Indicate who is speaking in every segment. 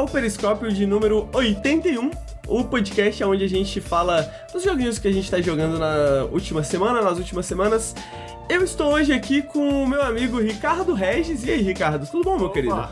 Speaker 1: ao Periscópio de número 81, o podcast onde a gente fala dos joguinhos que a gente tá jogando na última semana, nas últimas semanas. Eu estou hoje aqui com o meu amigo Ricardo Regis. E aí, Ricardo, tudo bom, meu
Speaker 2: Opa.
Speaker 1: querido?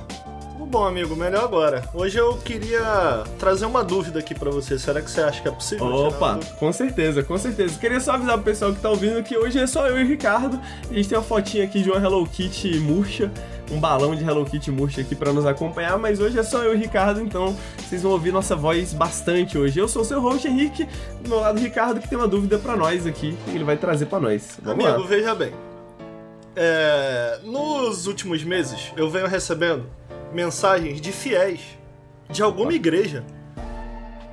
Speaker 2: Tudo bom, amigo, melhor agora. Hoje eu queria trazer uma dúvida aqui pra você. Será que você acha que é possível?
Speaker 1: Opa, com certeza, com certeza. Queria só avisar pro pessoal que tá ouvindo que hoje é só eu e o Ricardo. A gente tem uma fotinha aqui de uma Hello Kitty murcha, um balão de Hello Kitty murcha aqui pra nos acompanhar, mas hoje é só eu e o Ricardo, então vocês vão ouvir nossa voz bastante hoje. Eu sou o seu host Henrique, do meu lado Ricardo que tem uma dúvida pra nós aqui, que ele vai trazer pra nós. Vamos
Speaker 2: Amigo,
Speaker 1: lá.
Speaker 2: veja bem. É, nos últimos meses, eu venho recebendo mensagens de fiéis de alguma igreja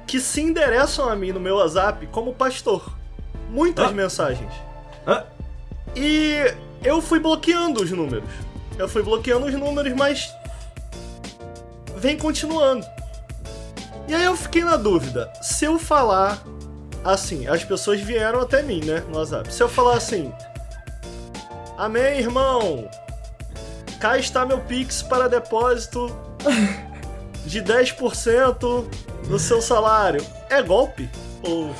Speaker 2: que se endereçam a mim no meu WhatsApp como pastor. Muitas
Speaker 1: Ah.
Speaker 2: mensagens.
Speaker 1: Ah,
Speaker 2: E eu fui bloqueando os números. Eu fui bloqueando os números, mas vem continuando. E aí eu fiquei na dúvida, se eu falar assim, as pessoas vieram até mim, né, no WhatsApp. Se eu falar assim: "Amém, irmão. Cá está meu Pix para depósito de 10% do seu salário". É golpe ou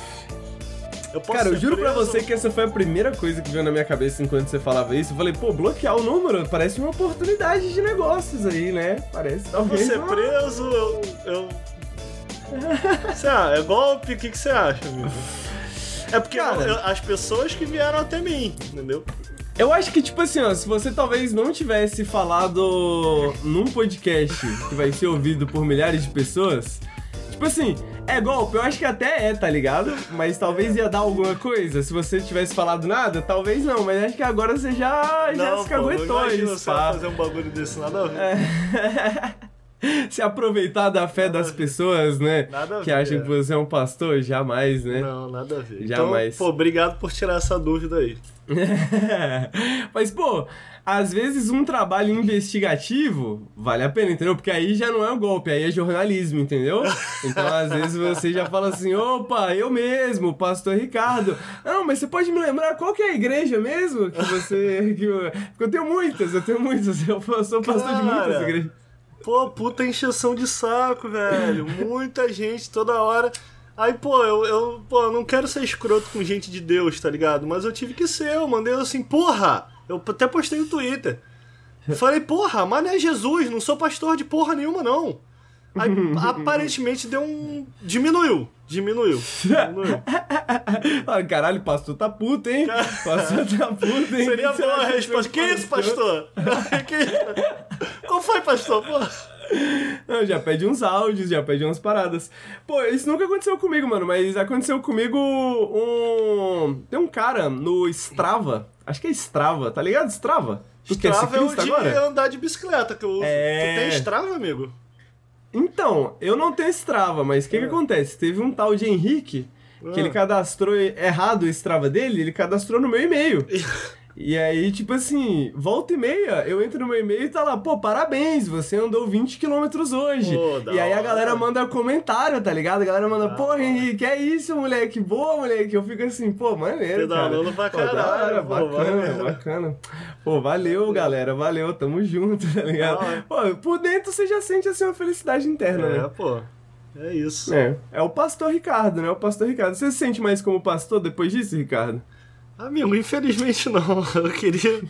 Speaker 2: eu posso
Speaker 1: Cara, eu
Speaker 2: ser
Speaker 1: juro pra você que essa foi a primeira coisa que veio na minha cabeça enquanto você falava isso. Eu falei, pô, bloquear o número parece uma oportunidade de negócios aí, né? Parece
Speaker 2: Vou
Speaker 1: talvez.
Speaker 2: ser
Speaker 1: uma-
Speaker 2: preso, eu. eu... Você, ah, é golpe? O que, que você acha, amigo? É porque
Speaker 1: Cara.
Speaker 2: eu- as pessoas que vieram até mim, entendeu?
Speaker 1: Eu acho que, tipo assim, ó, se você talvez não tivesse falado num podcast que vai ser ouvido por milhares de pessoas, tipo assim, é golpe, eu acho que até é, tá ligado? Mas talvez ia dar alguma coisa. Se você tivesse falado nada, talvez não, mas acho que agora você já, já se caguetou
Speaker 2: não você vai
Speaker 1: pá.
Speaker 2: fazer um bagulho desse, nada a ver.
Speaker 1: É. Se aproveitar da fé das pessoas, né?
Speaker 2: Nada a
Speaker 1: Que
Speaker 2: ver,
Speaker 1: acham
Speaker 2: é.
Speaker 1: que você é um pastor, jamais, né?
Speaker 2: Não, nada a ver.
Speaker 1: Jamais.
Speaker 2: Então, pô, obrigado por tirar essa dúvida aí.
Speaker 1: Mas, pô, às vezes um trabalho investigativo vale a pena, entendeu? Porque aí já não é um golpe, aí é jornalismo, entendeu? Então, às vezes você já fala assim: opa, eu mesmo, pastor Ricardo. Não, mas você pode me lembrar qual que é a igreja mesmo? Que você. Que eu... Porque eu tenho muitas, eu tenho muitas. Eu sou pastor de muitas
Speaker 2: Cara.
Speaker 1: igrejas.
Speaker 2: Pô, puta encheção de saco, velho. Muita gente toda hora. Aí, pô, eu, eu, pô, eu não quero ser escroto com gente de Deus, tá ligado? Mas eu tive que ser, eu mandei assim, porra! Eu até postei no Twitter. Falei, porra, mas não é Jesus, não sou pastor de porra nenhuma, não. Aí, aparentemente deu um. Diminuiu. Diminuiu. Diminuiu.
Speaker 1: Caralho, pastor tá puto, hein? Pastor tá puto, hein?
Speaker 2: Seria boa a resposta. Que isso, pastor? que? Qual foi, pastor? Porra.
Speaker 1: Não, já pede uns áudios, já pede umas paradas. Pô, isso nunca aconteceu comigo, mano, mas aconteceu comigo um. Tem um cara no Strava, acho que é Strava, tá ligado? Strava? Tu que é
Speaker 2: Strava é o de
Speaker 1: agora?
Speaker 2: andar de bicicleta que eu uso.
Speaker 1: É.
Speaker 2: Tu tem Strava, amigo?
Speaker 1: Então, eu não tenho Strava, mas o que que acontece? Teve um tal de Henrique que
Speaker 2: Ah.
Speaker 1: ele cadastrou errado o Strava dele, ele cadastrou no meu e-mail. E aí, tipo assim, volta e meia, eu entro no meu e-mail e tá lá, pô, parabéns, você andou 20 quilômetros hoje.
Speaker 2: Pô,
Speaker 1: e aí a
Speaker 2: hora.
Speaker 1: galera manda comentário, tá ligado? A galera manda, pô, Henrique, é isso, moleque, boa, moleque. Eu fico assim, pô, maneiro, cara.
Speaker 2: Pedalando pra
Speaker 1: Pô,
Speaker 2: caralho,
Speaker 1: hora,
Speaker 2: pô,
Speaker 1: bacana,
Speaker 2: maneiro.
Speaker 1: bacana. Pô, valeu, galera, valeu, tamo junto, tá ligado? Pô, por dentro você já sente, assim, uma felicidade interna,
Speaker 2: É,
Speaker 1: né?
Speaker 2: pô. É isso.
Speaker 1: É, é o pastor Ricardo, né? O pastor Ricardo. Você se sente mais como pastor depois disso, Ricardo?
Speaker 2: Amigo, infelizmente não. Eu queria.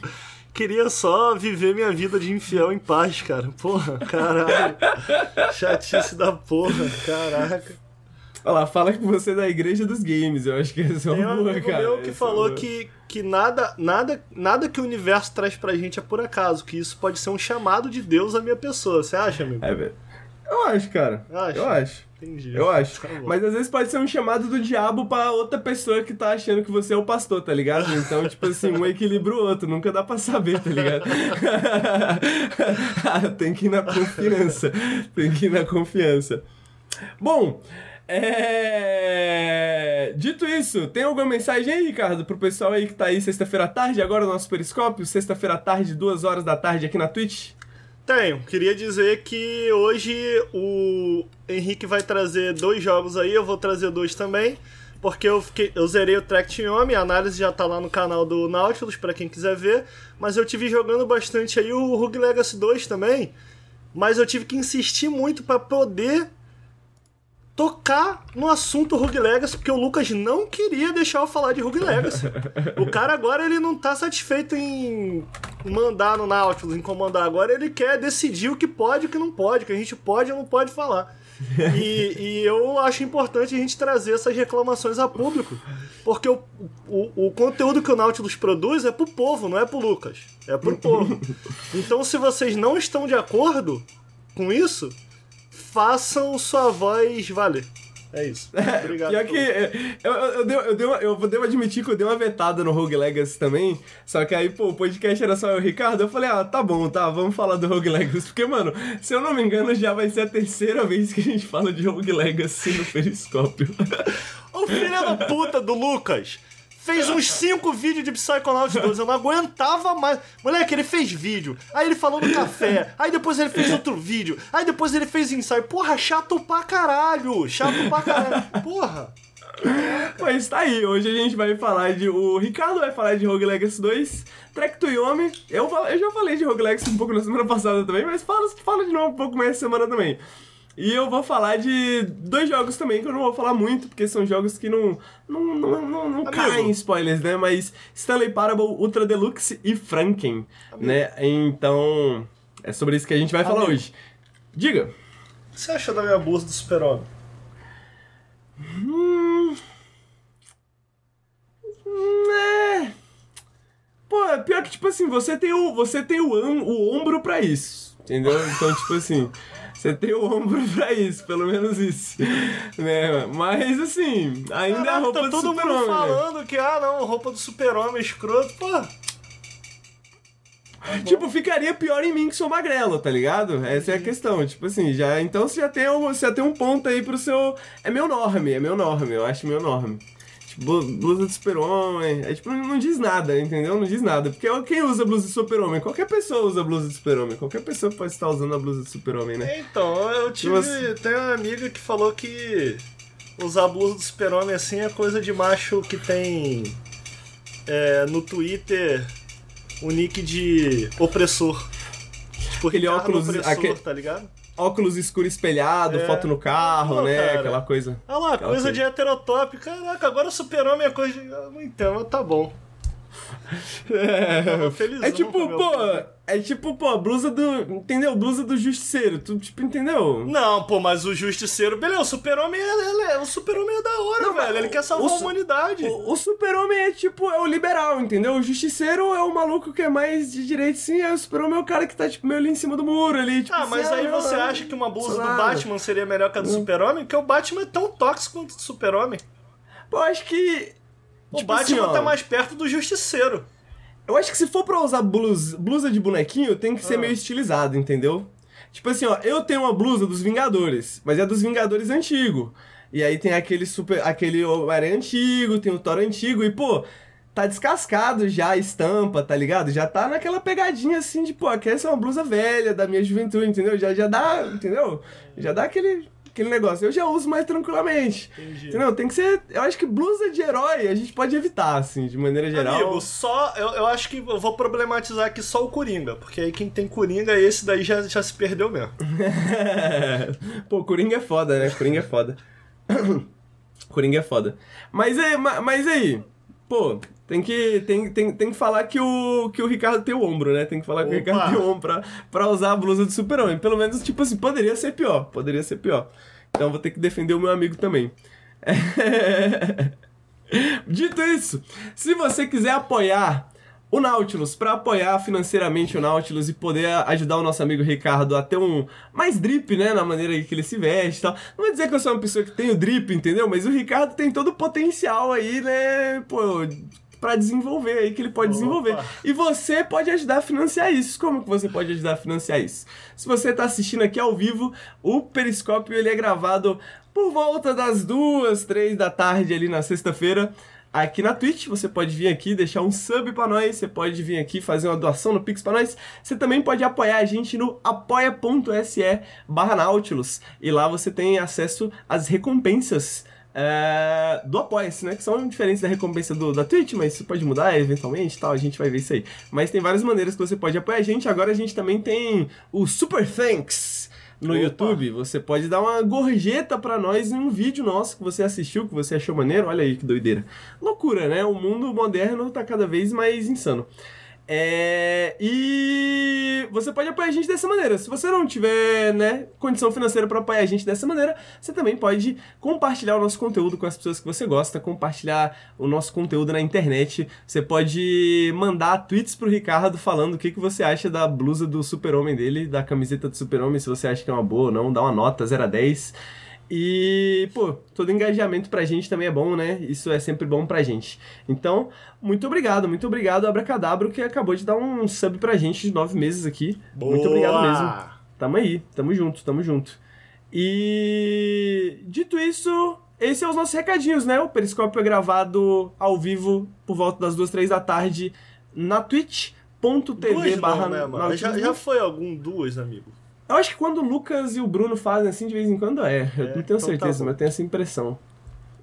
Speaker 2: Queria só viver minha vida de infiel em paz, cara. Porra, caralho. Chatice da porra, caraca.
Speaker 1: Olha lá, fala que você é da igreja dos games. Eu acho que essa é
Speaker 2: Tem
Speaker 1: uma
Speaker 2: um
Speaker 1: boa,
Speaker 2: amigo
Speaker 1: cara.
Speaker 2: meu que
Speaker 1: é
Speaker 2: falou que, que nada, nada, nada que o universo traz pra gente é por acaso, que isso pode ser um chamado de Deus à minha pessoa. Você acha, amigo?
Speaker 1: É, velho. Eu acho, cara.
Speaker 2: Acha?
Speaker 1: Eu acho.
Speaker 2: Entendi.
Speaker 1: Eu acho.
Speaker 2: Tá.
Speaker 1: Mas às vezes pode ser um chamado do diabo pra outra pessoa que tá achando que você é o pastor, tá ligado? Então, tipo assim, um equilibra o outro. Nunca dá pra saber, tá ligado? Tem que ir na confiança. Tem que ir na confiança. Bom, é... Dito isso, tem alguma mensagem aí, Ricardo, pro pessoal aí que tá aí sexta-feira à tarde, agora no nosso periscópio, sexta-feira à tarde, duas horas da tarde aqui na Twitch?
Speaker 2: Tenho. Queria dizer que hoje o Henrique vai trazer dois jogos aí, eu vou trazer dois também. Porque eu, fiquei, eu zerei o Tract Yomi, a análise já tá lá no canal do Nautilus, pra quem quiser ver. Mas eu tive jogando bastante aí o Rogue Legacy 2 também. mas eu tive que insistir muito para poder tocar no assunto Rogue Legacy, porque o Lucas não queria deixar eu falar de Rogue Legacy. o cara agora ele não tá satisfeito em mandar no Nautilus, em comandar. Agora ele quer decidir o que pode e o que não pode, o que a gente pode ou não pode falar. e, e, eu acho importante a gente trazer essas reclamações a público, porque o, o, o, conteúdo que o Nautilus produz é pro povo, não é pro Lucas. É pro povo. Então, se vocês não estão de acordo com isso, façam sua voz valer. É isso. Obrigado.
Speaker 1: Pior que é, eu, eu, eu, eu, eu, eu devo admitir que eu dei uma vetada no Rogue Legacy também. Só que aí, pô, o podcast era só eu e o Ricardo. Eu falei, ah, tá bom, tá, vamos falar do Rogue Legacy. Porque, mano, se eu não me engano, já vai ser a terceira vez que a gente fala de Rogue Legacy no Periscópio.
Speaker 2: Ô filho da puta do Lucas! Fez uns 5 vídeos de Psychonauts 2. Eu não aguentava mais. Moleque, ele fez vídeo. Aí ele falou no café. Aí depois ele fez outro vídeo. Aí depois ele fez ensaio. Porra, chato pra caralho. Chato pra caralho. Porra.
Speaker 1: Mas tá aí, hoje a gente vai falar de. O Ricardo vai falar de Rogue Legacy 2, Trek to Yomi. Eu, eu já falei de Rogue Legacy um pouco na semana passada também, mas fala, fala de novo um pouco mais essa semana também. E eu vou falar de dois jogos também, que eu não vou falar muito, porque são jogos que não, não, não, não, não caem spoilers, né? Mas Stanley Parable, Ultra Deluxe e Franken, Amigo. né? Então, é sobre isso que a gente vai Amigo. falar hoje. Diga.
Speaker 2: O que você achou da minha blusa do super-homem?
Speaker 1: Hum... hum... É... Pô, é pior que, tipo assim, você tem o, você tem o, o ombro pra isso, entendeu? Então, tipo assim... Você tem o ombro pra isso, pelo menos isso. né? Mas assim, ainda Caraca, é roupa tá do
Speaker 2: todo mundo
Speaker 1: né?
Speaker 2: falando né? que, ah não, roupa do super-homem é escroto, pô. Tá
Speaker 1: tipo, ficaria pior em mim que sou magrelo, tá ligado? Essa é a questão. Tipo assim, já. Então você já tem, você já tem um ponto aí pro seu. É meu norme, é meu norme, eu acho meu norme blusa de super-homem. É tipo, não diz nada, entendeu? Não diz nada. Porque quem usa blusa de super-homem? Qualquer pessoa usa blusa de super-homem. Qualquer pessoa pode estar usando a blusa de super-homem, né?
Speaker 2: Então, eu tive. Você... Tem uma amiga que falou que usar blusa de super-homem assim é coisa de macho que tem é, no Twitter o nick de opressor.
Speaker 1: Tipo, aquele óculos. Opressor, aquele... tá ligado? Óculos escuro espelhado, é. foto no carro, Pô, né? Cara. Aquela coisa.
Speaker 2: Olha lá, coisa, coisa de heterotop. Caraca, agora super-homem é coisa de. Então, tá bom.
Speaker 1: É, é tipo, pô, é tipo, pô, a blusa do. Entendeu? Blusa do justiceiro. Tu, tipo, entendeu?
Speaker 2: Não, pô, mas o justiceiro. Beleza, o super-homem é, é, o super-homem é da hora, não, velho. Ele quer salvar a humanidade.
Speaker 1: O, o super-homem é tipo, é o liberal, entendeu? O justiceiro é o maluco que é mais de direito, sim. É o super-homem é o cara que tá, tipo, meio ali em cima do muro ali. Tipo,
Speaker 2: ah, mas assim, aí ah, você acha que uma blusa do Batman seria melhor que a do super-homem? Porque o Batman é tão tóxico quanto o super-homem.
Speaker 1: Pô, acho que.
Speaker 2: O tipo Batman assim, tá mais perto do justiceiro.
Speaker 1: Eu acho que se for pra usar blusa, blusa de bonequinho, tem que ser ah. meio estilizado, entendeu? Tipo assim, ó, eu tenho uma blusa dos Vingadores, mas é dos Vingadores antigo. E aí tem aquele super. aquele Homem antigo, tem o Thor antigo, e pô, tá descascado já a estampa, tá ligado? Já tá naquela pegadinha assim de, pô, essa é uma blusa velha da minha juventude, entendeu? Já, já dá, entendeu? Já dá aquele aquele negócio. Eu já uso mais tranquilamente. Entendi. Entendeu? Tem que ser. Eu acho que blusa de herói a gente pode evitar, assim, de maneira geral.
Speaker 2: Amigo, só. Eu, eu acho que eu vou problematizar aqui só o Coringa. Porque aí quem tem Coringa, esse daí já, já se perdeu mesmo.
Speaker 1: Pô, Coringa é foda, né? Coringa é foda. Coringa é foda. Mas, é, mas aí, pô, tem que, tem, tem, tem que falar que o, que o Ricardo tem o ombro, né? Tem que falar Opa. que o Ricardo tem o ombro pra, pra usar a blusa do super-homem. Pelo menos, tipo assim, poderia ser pior. Poderia ser pior. Então vou ter que defender o meu amigo também. Dito isso, se você quiser apoiar o Nautilus, para apoiar financeiramente o Nautilus e poder ajudar o nosso amigo Ricardo a ter um mais drip, né, na maneira que ele se veste e tal. Não vou dizer que eu sou uma pessoa que tem o drip, entendeu? Mas o Ricardo tem todo o potencial aí, né, pô, para desenvolver aí que ele pode Opa. desenvolver. E você pode ajudar a financiar isso. Como que você pode ajudar a financiar isso? Se você está assistindo aqui ao vivo, o Periscópio ele é gravado por volta das duas, três da tarde ali na sexta-feira. Aqui na Twitch, você pode vir aqui deixar um sub para nós, você pode vir aqui fazer uma doação no Pix para nós. Você também pode apoiar a gente no apoia.se barra Nautilus. E lá você tem acesso às recompensas é, do Apoia-se, né? Que são diferentes da recompensa do, da Twitch, mas isso pode mudar eventualmente tal, a gente vai ver isso aí. Mas tem várias maneiras que você pode apoiar a gente. Agora a gente também tem o Super Thanks no
Speaker 2: Opa.
Speaker 1: YouTube. Você pode dar uma gorjeta pra nós em um vídeo nosso que você assistiu, que você achou maneiro. Olha aí que doideira. Loucura, né? O mundo moderno tá cada vez mais insano. É, e você pode apoiar a gente dessa maneira. Se você não tiver, né, condição financeira para apoiar a gente dessa maneira, você também pode compartilhar o nosso conteúdo com as pessoas que você gosta, compartilhar o nosso conteúdo na internet. Você pode mandar tweets pro Ricardo falando o que, que você acha da blusa do Super-Homem dele, da camiseta do Super-Homem, se você acha que é uma boa ou não, dá uma nota 0 a 10. E, pô, todo engajamento pra gente também é bom, né? Isso é sempre bom pra gente. Então, muito obrigado, muito obrigado, Abracadabro, que acabou de dar um sub pra gente de nove meses aqui. Muito
Speaker 2: Boa!
Speaker 1: obrigado mesmo. Tamo aí, tamo junto, tamo junto. E dito isso, esses são os nossos recadinhos, né? O Periscópio é gravado ao vivo por volta das duas, três da tarde na twitch.tv barra
Speaker 2: né. Já, já foi algum duas, amigo?
Speaker 1: Eu acho que quando o Lucas e o Bruno fazem assim de vez em quando é. Eu
Speaker 2: É,
Speaker 1: não tenho
Speaker 2: então tá
Speaker 1: certeza,
Speaker 2: bom.
Speaker 1: mas eu tenho essa impressão.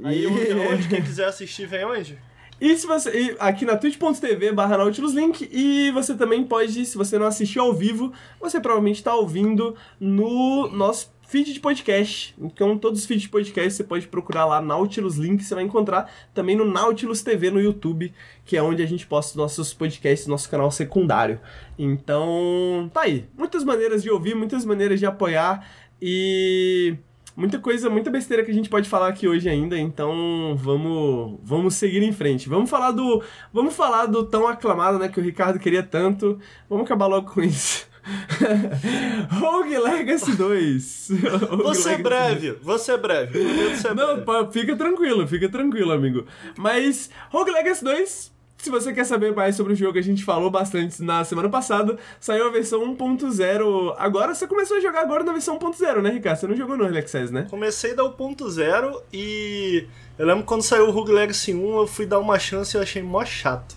Speaker 2: Aí
Speaker 1: E-
Speaker 2: onde quem quiser assistir, vem onde?
Speaker 1: E se você. e aqui na twitch.tv barra Nautilus Link. E você também pode, se você não assistiu ao vivo, você provavelmente está ouvindo no nosso feed de podcast. Então, todos os feeds de podcast você pode procurar lá Nautilus Link, você vai encontrar também no Nautilus TV no YouTube, que é onde a gente posta os nossos podcasts, nosso canal secundário. Então, tá aí. Muitas maneiras de ouvir, muitas maneiras de apoiar e muita coisa, muita besteira que a gente pode falar aqui hoje ainda, então vamos, vamos seguir em frente. Vamos falar do, vamos falar do tão aclamado, né, que o Ricardo queria tanto. Vamos acabar logo com isso. Rogue Legacy 2. Rogue
Speaker 2: Você é
Speaker 1: Legacy
Speaker 2: breve, você é breve. Ser
Speaker 1: não,
Speaker 2: breve.
Speaker 1: fica tranquilo, fica tranquilo, amigo. Mas Rogue Legacy 2, se você quer saber mais sobre o jogo, a gente falou bastante na semana passada, saiu a versão 1.0. Agora você começou a jogar agora na versão 1.0, né, Ricardo? Você não jogou no Early Access, né?
Speaker 2: Comecei da 1.0 e eu lembro quando saiu o Rogue Legacy 1, eu fui dar uma chance e eu achei mó chato.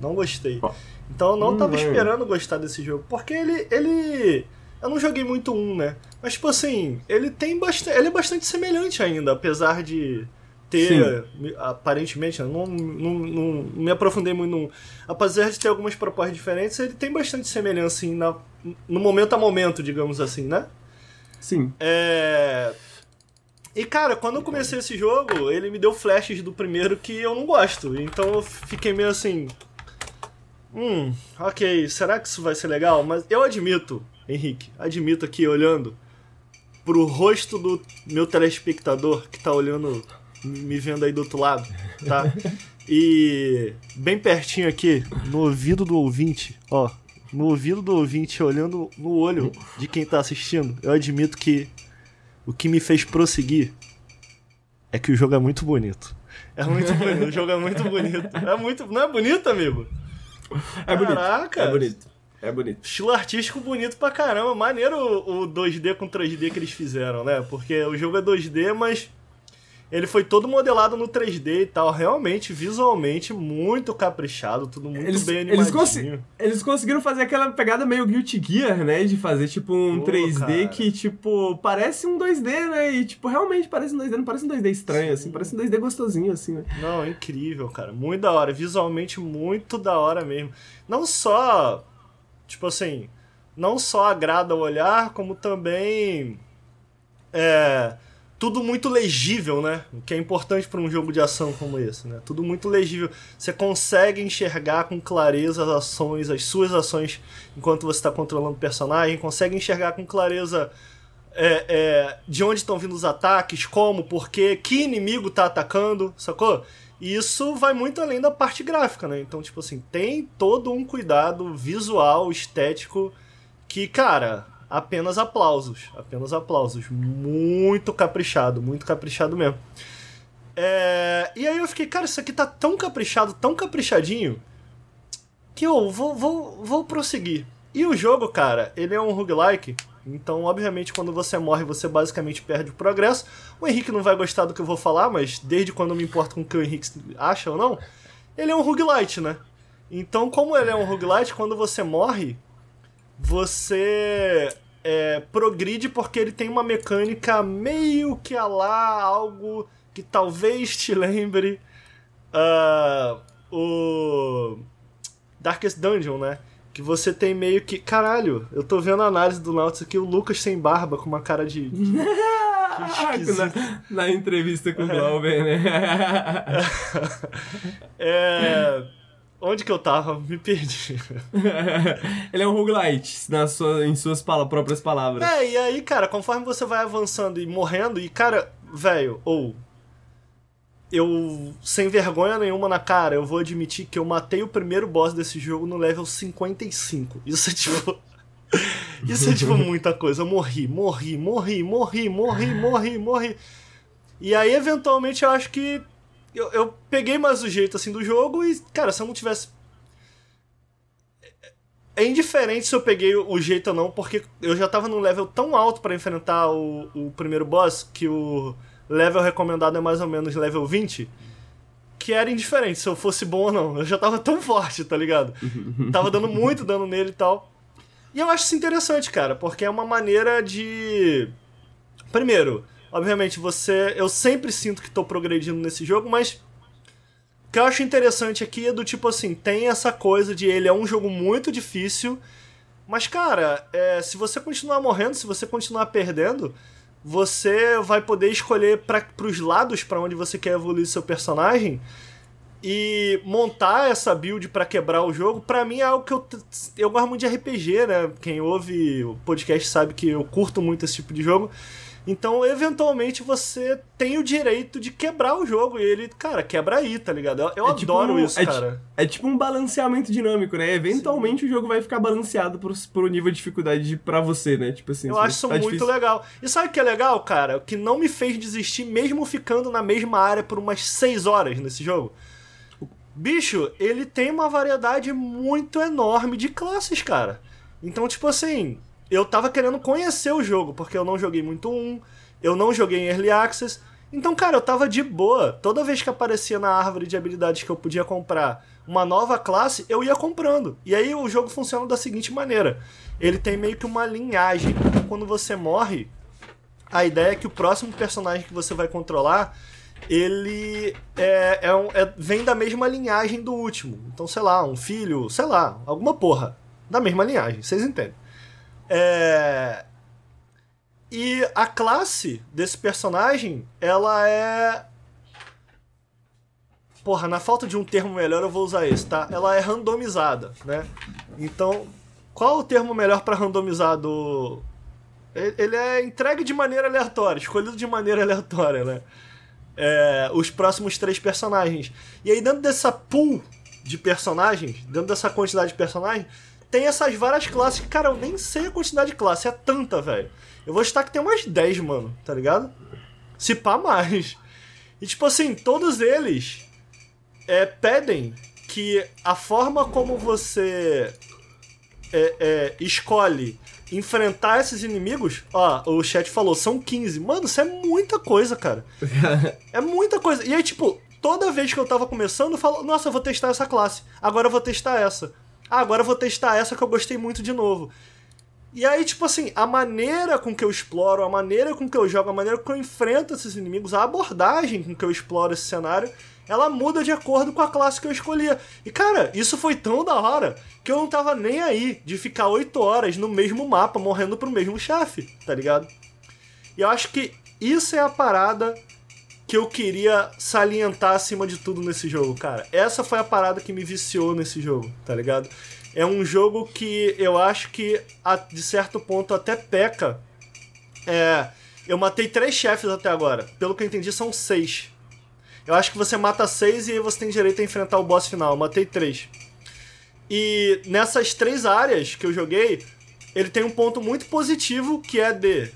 Speaker 2: Não gostei. Então eu não
Speaker 1: Hum,
Speaker 2: tava
Speaker 1: vai.
Speaker 2: esperando gostar desse jogo. Porque ele. ele. Eu não joguei muito um, né? Mas tipo assim, ele tem bastante. Ele é bastante semelhante ainda, apesar de ter. Aparentemente, eu não, não, não, me aprofundei muito no. Apesar de ter algumas propostas diferentes, ele tem bastante semelhança assim, na, no momento a momento, digamos assim, né?
Speaker 1: Sim.
Speaker 2: É. E cara, quando eu comecei esse jogo, ele me deu flashes do primeiro que eu não gosto. Então eu fiquei meio assim. Hum, ok, será que isso vai ser legal? Mas eu admito, Henrique, admito aqui olhando pro rosto do meu telespectador que tá olhando, me vendo aí do outro lado, tá? E bem pertinho aqui, no ouvido do ouvinte, ó, no ouvido do ouvinte, olhando no olho de quem tá assistindo, eu admito que o que me fez prosseguir é que o jogo é muito bonito. É muito bonito, o jogo é muito bonito. É muito, não é bonito, amigo?
Speaker 1: É bonito.
Speaker 2: Caraca.
Speaker 1: É bonito. É bonito.
Speaker 2: Estilo artístico bonito pra caramba. Maneiro o o 2D com 3D que eles fizeram, né? Porque o jogo é 2D, mas ele foi todo modelado no 3D e tal. Realmente, visualmente, muito caprichado, tudo muito
Speaker 1: Eles,
Speaker 2: bem
Speaker 1: eles,
Speaker 2: animadinho.
Speaker 1: consi- eles conseguiram fazer aquela pegada meio Guilty Gear, né? De fazer, tipo, um
Speaker 2: Pô,
Speaker 1: 3D
Speaker 2: cara.
Speaker 1: que, tipo, parece um 2D, né? E, tipo, realmente parece um 2D, não parece um 2D estranho, assim. Parece um 2D gostosinho, assim, né?
Speaker 2: Não, é incrível, cara. Muito da hora. Visualmente, muito da hora mesmo. Não só, tipo assim, não só agrada o olhar, como também é tudo muito legível, né? O que é importante para um jogo de ação como esse, né? Tudo muito legível. Você consegue enxergar com clareza as ações, as suas ações enquanto você está controlando o personagem, consegue enxergar com clareza é, é, de onde estão vindo os ataques, como, porquê, que inimigo tá atacando, sacou? E isso vai muito além da parte gráfica, né? Então, tipo assim, tem todo um cuidado visual, estético, que, cara, apenas aplausos. Apenas aplausos. Muito caprichado, muito caprichado mesmo. É, E aí eu fiquei, cara, isso aqui tá tão caprichado, tão caprichadinho, que eu vou, vou, vou prosseguir. E o jogo, cara, ele é um roguelike, então, obviamente, quando você morre, você basicamente perde o progresso. O Henrique não vai gostar do que eu vou falar, mas desde quando eu me importo com o que o Henrique acha ou não, ele é um roguelite, né? Então, como ele é um roguelite, quando você morre, você é, progride porque ele tem uma mecânica meio que a lá algo que talvez te lembre uh, o Darkest Dungeon, né? Que você tem meio que. Caralho, eu tô vendo a análise do Nautilus aqui, o Lucas sem barba, com uma cara de. de...
Speaker 1: na, na, entrevista com o Glauber, né?
Speaker 2: é. Onde que eu tava? Me perdi.
Speaker 1: Ele é um roguelite, na sua, em suas próprias palavras.
Speaker 2: É, e aí, cara, conforme você vai avançando e morrendo, e, cara, velho, ou. eu, sem vergonha nenhuma na cara, eu vou admitir que eu matei o primeiro boss desse jogo no level 55. Isso é tipo. Isso é tipo muita coisa. Eu morri, morri, morri, morri, morri, morri, morri. E aí, eventualmente, eu acho que eu, eu peguei mais o jeito assim do jogo e, cara, se eu não tivesse. É indiferente se eu peguei o jeito ou não, porque eu já tava num level tão alto para enfrentar o, o primeiro boss que o level recomendado é mais ou menos level 20 que era indiferente se eu fosse bom ou não. Eu já tava tão forte, tá ligado? tava dando muito dano nele e tal. E eu acho isso interessante, cara, porque é uma maneira de. Primeiro, Obviamente, você. Eu sempre sinto que estou progredindo nesse jogo, mas. O que eu acho interessante aqui é do tipo assim: tem essa coisa de ele é um jogo muito difícil, mas, cara, é, se você continuar morrendo, se você continuar perdendo, você vai poder escolher para os lados para onde você quer evoluir seu personagem e montar essa build para quebrar o jogo, para mim é algo que eu, eu gosto muito de RPG, né? Quem ouve o podcast sabe que eu curto muito esse tipo de jogo. Então, eventualmente, você tem o direito de quebrar o jogo. E ele, cara, quebra aí, tá ligado? Eu, eu é tipo adoro tipo, isso,
Speaker 1: é
Speaker 2: cara.
Speaker 1: É tipo um balanceamento dinâmico, né? Eventualmente Sim. o jogo vai ficar balanceado pro, pro nível de dificuldade para você, né? Tipo assim.
Speaker 2: Eu acho isso tá muito difícil. legal. E sabe o que é legal, cara? O que não me fez desistir, mesmo ficando na mesma área por umas 6 horas nesse jogo. Bicho, ele tem uma variedade muito enorme de classes, cara. Então, tipo assim, eu tava querendo conhecer o jogo, porque eu não joguei muito um, eu não joguei em Early Access. Então, cara, eu tava de boa. Toda vez que aparecia na árvore de habilidades que eu podia comprar uma nova classe, eu ia comprando. E aí o jogo funciona da seguinte maneira: ele tem meio que uma linhagem. Quando você morre, a ideia é que o próximo personagem que você vai controlar ele é, é, um, é, vem da mesma linhagem do último. Então, sei lá, um filho, sei lá, alguma porra. Da mesma linhagem, vocês entendem. É... E a classe desse personagem, ela é. Porra, na falta de um termo melhor eu vou usar esse, tá? Ela é randomizada, né? Então, qual o termo melhor para randomizado? Ele é entregue de maneira aleatória, escolhido de maneira aleatória, né? É, os próximos três personagens. E aí, dentro dessa pool de personagens, dentro dessa quantidade de personagens, tem essas várias classes que, cara, eu nem sei a quantidade de classe, é tanta, velho. Eu vou estar que tem umas 10, mano, tá ligado? Se pá mais. E tipo assim, todos eles é, pedem que a forma como você é, é, escolhe enfrentar esses inimigos, ó, o chat falou, são 15. Mano, isso é muita coisa, cara. é muita coisa. E aí, tipo, toda vez que eu tava começando, eu falo, nossa, eu vou testar essa classe. Agora eu vou testar essa. Ah, agora eu vou testar essa que eu gostei muito de novo. E aí, tipo assim, a maneira com que eu exploro, a maneira com que eu jogo, a maneira com que eu enfrento esses inimigos, a abordagem com que eu exploro esse cenário, ela muda de acordo com a classe que eu escolhia. E cara, isso foi tão da hora que eu não tava nem aí de ficar 8 horas no mesmo mapa, morrendo pro mesmo chefe, tá ligado? E eu acho que isso é a parada que eu queria salientar acima de tudo nesse jogo, cara. Essa foi a parada que me viciou nesse jogo, tá ligado? É um jogo que eu acho que, de certo ponto, até peca. É, eu matei três chefes até agora. Pelo que eu entendi, são seis. Eu acho que você mata seis e aí você tem direito a enfrentar o boss final. Eu matei três. E nessas três áreas que eu joguei, ele tem um ponto muito positivo que é de.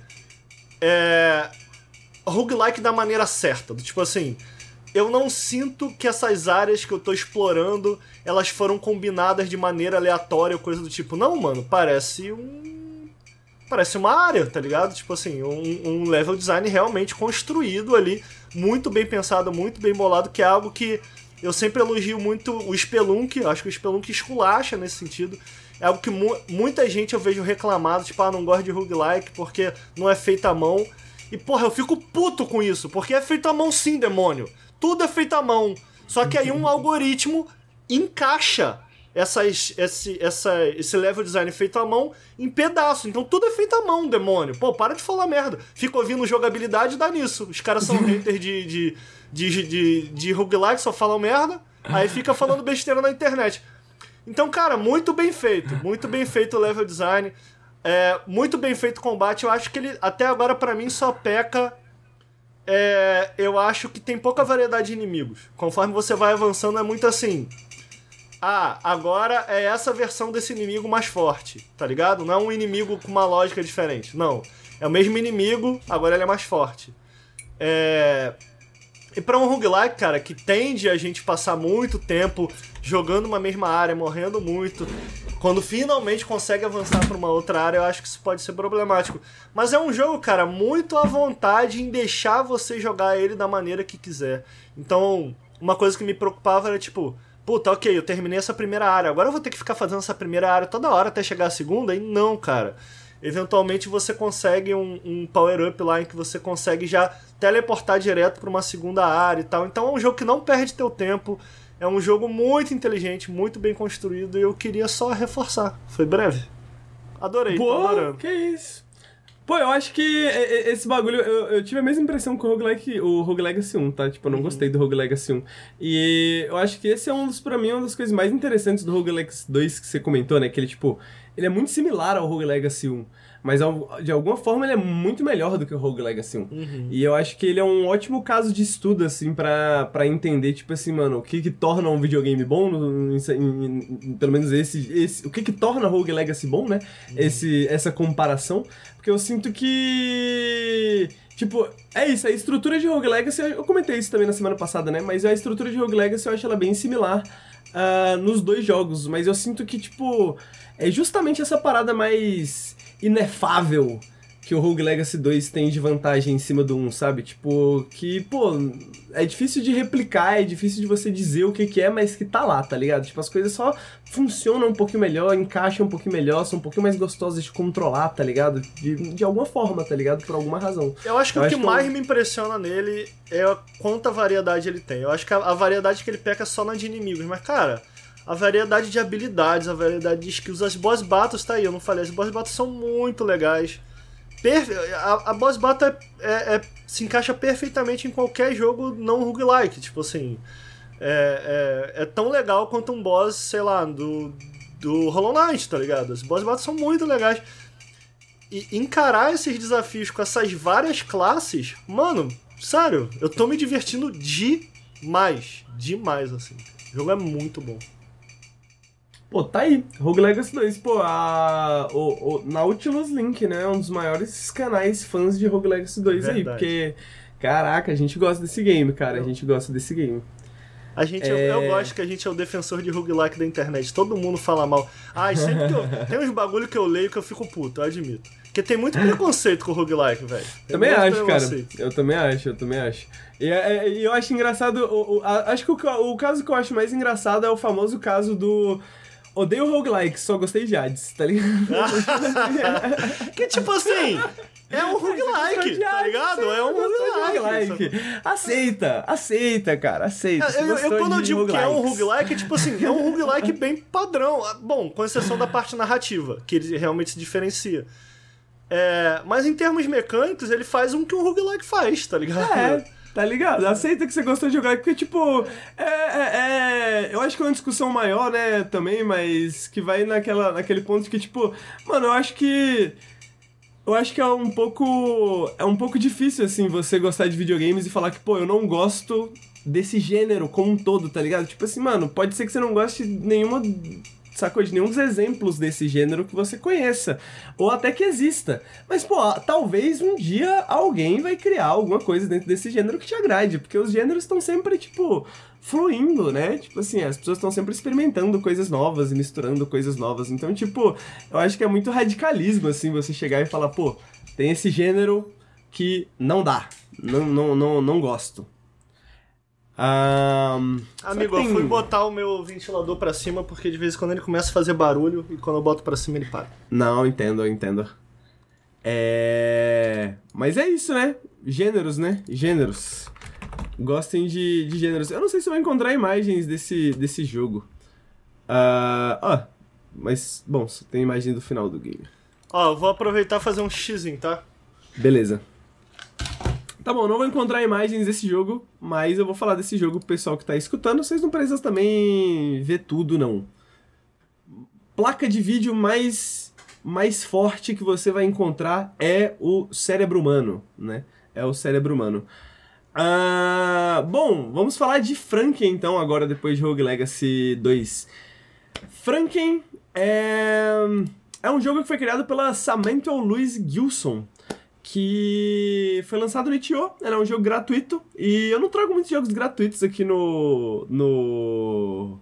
Speaker 2: É, roguelike da maneira certa. Do tipo assim, eu não sinto que essas áreas que eu tô explorando, elas foram combinadas de maneira aleatória ou coisa do tipo. Não, mano, parece um. Parece uma área, tá ligado? Tipo assim, um, um level design realmente construído ali, muito bem pensado, muito bem bolado, que é algo que eu sempre elogio muito o Spelunk, acho que o Spelunk esculacha nesse sentido. É algo que mu muita gente eu vejo reclamado, tipo, ah, não gosto de roguelike porque não é feito à mão. E porra, eu fico puto com isso, porque é feito à mão sim, demônio. Tudo é feito à mão. Só que aí um algoritmo encaixa essas, esse, essa, esse level design feito à mão em pedaço. Então tudo é feito à mão, demônio. Pô, para de falar merda. Fica ouvindo jogabilidade e dá nisso. Os caras são haters de, de, de, de, de roguelike, só falam merda. Aí fica falando besteira na internet. Então, cara, muito bem feito. Muito bem feito o level design. É, muito bem feito o combate. Eu acho que ele, até agora, para mim, só peca. É, eu acho que tem pouca variedade de inimigos. Conforme você vai avançando, é muito assim ah, agora é essa versão desse inimigo mais forte, tá ligado? Não é um inimigo com uma lógica diferente. Não. É o mesmo inimigo, agora ele é mais forte. É. E pra um roguelike, cara, que tende a gente passar muito tempo jogando uma mesma área, morrendo muito, quando finalmente consegue avançar para uma outra área, eu acho que isso pode ser problemático. Mas é um jogo, cara, muito à vontade em deixar você jogar ele da maneira que quiser. Então, uma coisa que me preocupava era tipo, puta, ok, eu terminei essa primeira área, agora eu vou ter que ficar fazendo essa primeira área toda hora até chegar a segunda? E não, cara. Eventualmente você consegue um, um power-up lá em que você consegue já teleportar direto para uma segunda área e tal. Então é um jogo que não perde teu tempo. É um jogo muito inteligente, muito bem construído e eu queria só reforçar. Foi breve. Adorei, adorando.
Speaker 1: que isso. Pô, eu acho que esse bagulho, eu, eu, tive a mesma impressão com o Rogue, Legacy, o Rogue Legacy 1, tá? Tipo, eu não uhum. gostei do Rogue Legacy 1. E eu acho que esse é um dos, pra mim, uma das coisas mais interessantes do Rogue Legacy 2 que você comentou, né? Que ele, tipo, ele é muito similar ao Rogue Legacy 1. Mas de alguma forma ele é muito melhor do que o Rogue Legacy 1.
Speaker 2: Uhum.
Speaker 1: E eu acho que ele é um ótimo caso de estudo, assim, pra, entender, tipo assim, mano, o que que torna um videogame bom, em, em, pelo menos esse, esse. O que que torna Rogue Legacy bom, né? Uhum. Esse, essa comparação. Porque eu sinto que. Tipo, é isso, a estrutura de Rogue Legacy, eu comentei isso também na semana passada, né? Mas a estrutura de Rogue Legacy eu acho ela bem similar uh, nos dois jogos. Mas eu sinto que, tipo, é justamente essa parada mais inefável que o Rogue Legacy 2 tem de vantagem em cima do 1, sabe? Tipo, que, pô, é difícil de replicar, é difícil de você dizer o que, que é, mas que tá lá, tá ligado? Tipo, as coisas só funcionam um pouquinho melhor, encaixam um pouquinho melhor, são um pouquinho mais gostosas de controlar, tá ligado? De, de alguma forma, tá ligado? Por alguma razão.
Speaker 2: Eu acho que eu o que mais que... me impressiona nele é quanta variedade ele tem. Eu acho que a, a variedade que ele peca é só na de inimigos, mas, cara a variedade de habilidades, a variedade de skills. As boss battles tá aí, eu não falei, as boss battles são muito legais. Perfe a, a boss battle é, é, é, se encaixa perfeitamente em qualquer jogo não roguelike. Tipo assim, é, é, é, tão legal quanto um boss, sei lá, do, do Hollow Knight, tá ligado? As boss battles são muito legais. E encarar esses desafios com essas várias classes, mano, sério, eu tô me divertindo demais. Demais, assim. O jogo é muito bom.
Speaker 1: Pô, tá aí. Rogue Legacy 2. Pô, a, o, o Nautilus Link, né? Um dos maiores canais fãs de Rogue Legacy 2 Verdade. aí. Porque, caraca, a gente gosta desse game, cara. A gente gosta desse game.
Speaker 2: A gente, é... eu, eu, gosto que a gente é o defensor de roguelike da internet. Todo mundo fala mal. Ah, sempre que eu, tem uns bagulho que eu leio que eu fico puto, eu admito. Porque tem muito preconceito com o roguelike, velho.
Speaker 1: Também acho, cara. Eu também acho, eu também acho. E, é, é, e eu acho engraçado. O, o, a, acho que o, o caso que eu acho mais engraçado é o famoso caso do Odeio roguelike, só gostei de Hades, tá ligado?
Speaker 2: que tipo assim, é um roguelike, tá ligado? É um roguelike.
Speaker 1: Aceita, aceita, cara, aceita.
Speaker 2: Eu, eu, eu quando eu digo que é um roguelike, tipo assim, é um roguelike bem padrão. Bom, com exceção da parte narrativa, que ele realmente se diferencia. É, mas em termos mecânicos, ele faz um que um roguelike faz, tá ligado?
Speaker 1: É. Tá ligado? Aceita que você gostou de jogar, porque, tipo, é, é, é, Eu acho que é uma discussão maior, né, também, mas que vai naquela, naquele ponto que, tipo, mano, eu acho que. Eu acho que é um pouco. É um pouco difícil, assim, você gostar de videogames e falar que, pô, eu não gosto desse gênero como um todo, tá ligado? Tipo assim, mano, pode ser que você não goste de nenhuma sacou? De nenhum dos exemplos desse gênero que você conheça. Ou até que exista. Mas, pô, talvez um dia alguém vai criar alguma coisa dentro desse gênero que te agrade. Porque os gêneros estão sempre, tipo, fluindo, né? Tipo assim, as pessoas estão sempre experimentando coisas novas e misturando coisas novas. Então, tipo, eu acho que é muito radicalismo, assim, você chegar e falar, pô, tem esse gênero que não dá. Não, não, não, não gosto. Um,
Speaker 2: Amigo, tem... eu fui botar o meu ventilador para cima porque de vez em quando ele começa a fazer barulho e quando eu boto para cima ele para.
Speaker 1: Não, entendo, entendo. É. Mas é isso, né? Gêneros, né? Gêneros. Gostem de, de gêneros. Eu não sei se eu vou encontrar imagens desse, desse jogo. Ah, ah, mas, bom, tem imagem do final do game.
Speaker 2: Ó, eu vou aproveitar e fazer um xizinho, tá?
Speaker 1: Beleza. Tá bom, não vou encontrar imagens desse jogo, mas eu vou falar desse jogo pro pessoal que tá escutando. Vocês não precisam também ver tudo, não. Placa de vídeo mais, mais forte que você vai encontrar é o cérebro humano, né? É o cérebro humano. Ah, bom, vamos falar de Franken então, agora depois de Rogue Legacy 2. Franken é, é um jogo que foi criado pela Samantha Louise Gilson, que foi lançado no itch.io, era um jogo gratuito, e eu não trago muitos jogos gratuitos aqui no no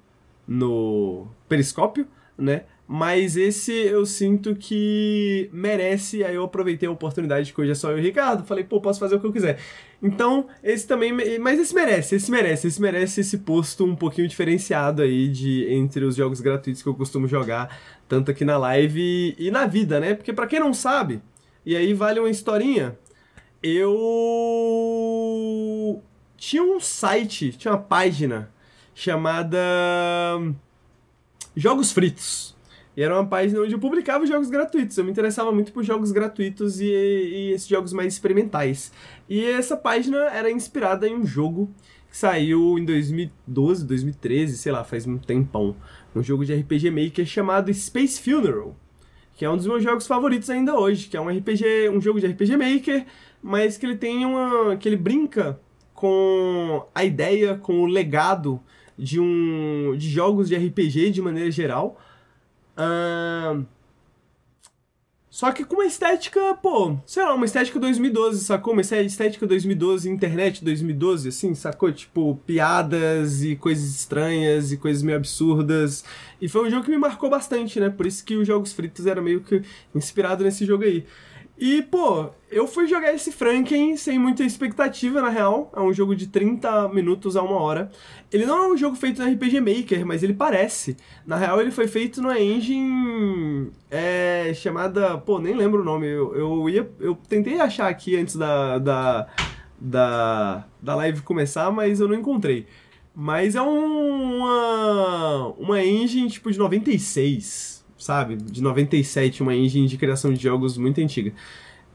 Speaker 1: no Periscópio, né? Mas esse eu sinto que merece, aí eu aproveitei a oportunidade que hoje é só eu e o Ricardo, falei, pô, posso fazer o que eu quiser. Então, esse também, mas esse merece, esse merece, esse merece esse posto um pouquinho diferenciado aí de entre os jogos gratuitos que eu costumo jogar, tanto aqui na live e, na vida, né? Porque para quem não sabe, e aí vale uma historinha, eu tinha um site, tinha uma página chamada Jogos Fritos. E era uma página onde eu publicava jogos gratuitos. Eu me interessava muito por jogos gratuitos e, e esses jogos mais experimentais. E essa página era inspirada em um jogo que saiu em 2012, 2013, sei lá, faz um tempão. Um jogo de RPG Maker chamado Space Funeral. Que é um dos meus jogos favoritos ainda hoje. Que é um RPG, um jogo de RPG Maker, mas que ele tem uma. que ele brinca com a ideia, com o legado de um. de jogos de RPG de maneira geral Uh, só que com uma estética, pô, sei lá, uma estética 2012, sacou? Uma estética 2012, internet 2012, assim, sacou? Tipo, piadas e coisas estranhas e coisas meio absurdas. E foi um jogo que me marcou bastante, né? Por isso que os Jogos Fritos era meio que inspirado nesse jogo aí. E, pô, eu fui jogar esse Franken sem muita expectativa, na real. É um jogo de 30 minutos a uma hora. Ele não é um jogo feito no RPG Maker, mas ele parece. Na real, ele foi feito numa engine é, chamada. Pô, nem lembro o nome. Eu, eu, ia, eu tentei achar aqui antes da, da, da, da live começar, mas eu não encontrei. Mas é um, uma, uma engine tipo de 96 sabe? De 97, uma engine de criação de jogos muito antiga.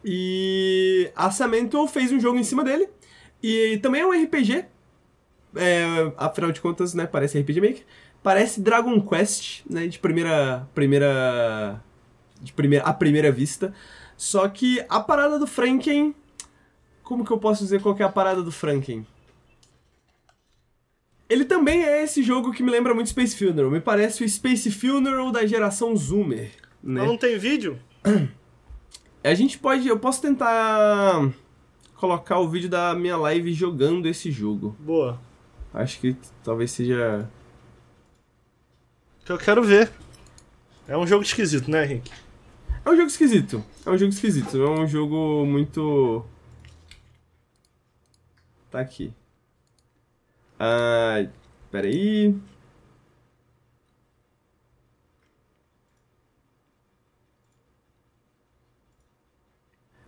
Speaker 1: E a Samento fez um jogo em cima dele. E também é um RPG. É, afinal de contas, né? Parece RPG Maker. Parece Dragon Quest, né? De primeira. primeira. De primeira, à primeira vista. Só que a parada do Franken. Como que eu posso dizer qual é a parada do Franken? Ele também é esse jogo que me lembra muito Space Funeral. Me parece o Space Funeral da geração Zoomer. Né?
Speaker 2: Não tem vídeo?
Speaker 1: A gente pode. Eu posso tentar colocar o vídeo da minha live jogando esse jogo.
Speaker 2: Boa.
Speaker 1: Acho que talvez seja.
Speaker 2: Que eu quero ver. É um jogo esquisito, né, Henrique?
Speaker 1: É um jogo esquisito. É um jogo esquisito. É um jogo muito. Tá aqui. Ah, peraí.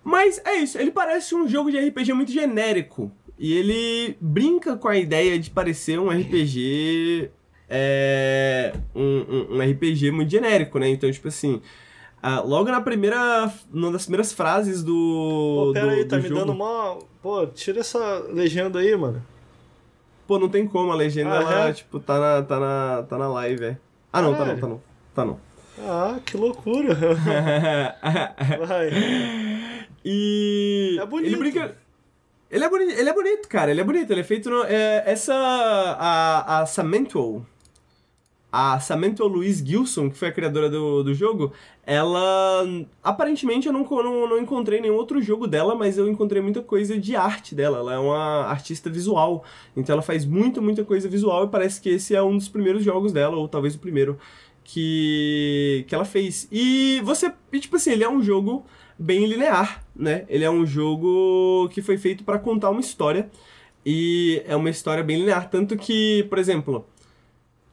Speaker 1: Mas é isso, ele parece um jogo de RPG muito genérico. E ele brinca com a ideia de parecer um RPG. É, um, um, um RPG muito genérico, né? Então, tipo assim. Uh, logo na primeira. Numa das primeiras frases do.
Speaker 2: Pô, pera
Speaker 1: do,
Speaker 2: aí, tá
Speaker 1: do
Speaker 2: me
Speaker 1: jogo,
Speaker 2: dando uma. Pô, tira essa legenda aí, mano.
Speaker 1: Pô, não tem como, a legenda,
Speaker 2: Ah,
Speaker 1: ela,
Speaker 2: é?
Speaker 1: tipo, tá na, tá na, tá na live, é. Ah, não, tá não, tá não. Tá não.
Speaker 2: Ah, que loucura. Vai.
Speaker 1: e.
Speaker 2: É bonito.
Speaker 1: Ele brinca. Ele é, bonito, ele é bonito, cara. Ele é bonito. Ele é feito no. é, essa. A, a Samantha. A Samantha Louise Gilson, que foi a criadora do, do jogo, ela. Aparentemente eu não, não, não encontrei nenhum outro jogo dela, mas eu encontrei muita coisa de arte dela. Ela é uma artista visual. Então ela faz muita, muita coisa visual e parece que esse é um dos primeiros jogos dela, ou talvez o primeiro, que, que ela fez. E você. E, tipo assim, ele é um jogo bem linear, né? Ele é um jogo que foi feito para contar uma história. E é uma história bem linear. Tanto que, por exemplo,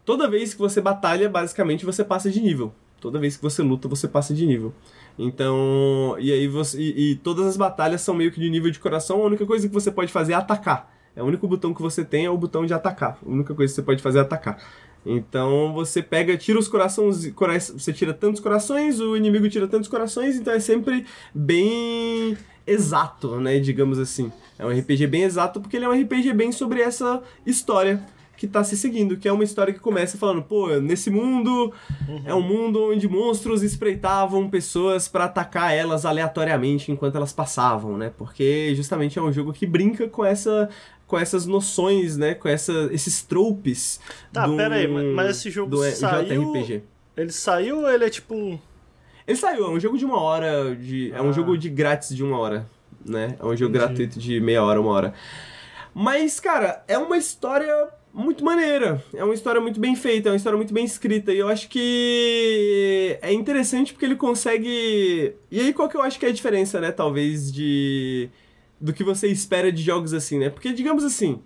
Speaker 1: toda vez que você batalha, basicamente você passa de nível. Toda vez que você luta, você passa de nível. Então, e aí você. E, e, todas as batalhas são meio que de nível de coração, a única coisa que você pode fazer é atacar. É o único botão que você tem é o botão de atacar. A única coisa que você pode fazer é atacar. Então você pega, tira os corações, você tira tantos corações, o inimigo tira tantos corações, então é sempre bem exato, né, digamos assim. É um RPG bem exato porque ele é um RPG bem sobre essa história que tá se seguindo, que é uma história que começa falando, pô, nesse mundo uhum. é um mundo onde monstros espreitavam pessoas para atacar elas aleatoriamente enquanto elas passavam, né? Porque justamente é um jogo que brinca com essa com essas noções, né, com essa, esses tropes.
Speaker 2: Tá, do, pera aí, mas esse jogo do saiu... JRPG. Ele saiu ou ele é tipo um
Speaker 1: ele saiu, é um jogo de uma hora, de, ah. é um ah. jogo de grátis de uma hora, né? É um jogo Entendi. gratuito de meia hora, uma hora. Mas, cara, é uma história muito maneira. É uma história muito bem feita, é uma história muito bem escrita. E eu acho que é interessante porque ele consegue. E aí, qual que eu acho que é a diferença, né? Talvez de. Do que você espera de jogos assim, né? Porque, digamos assim,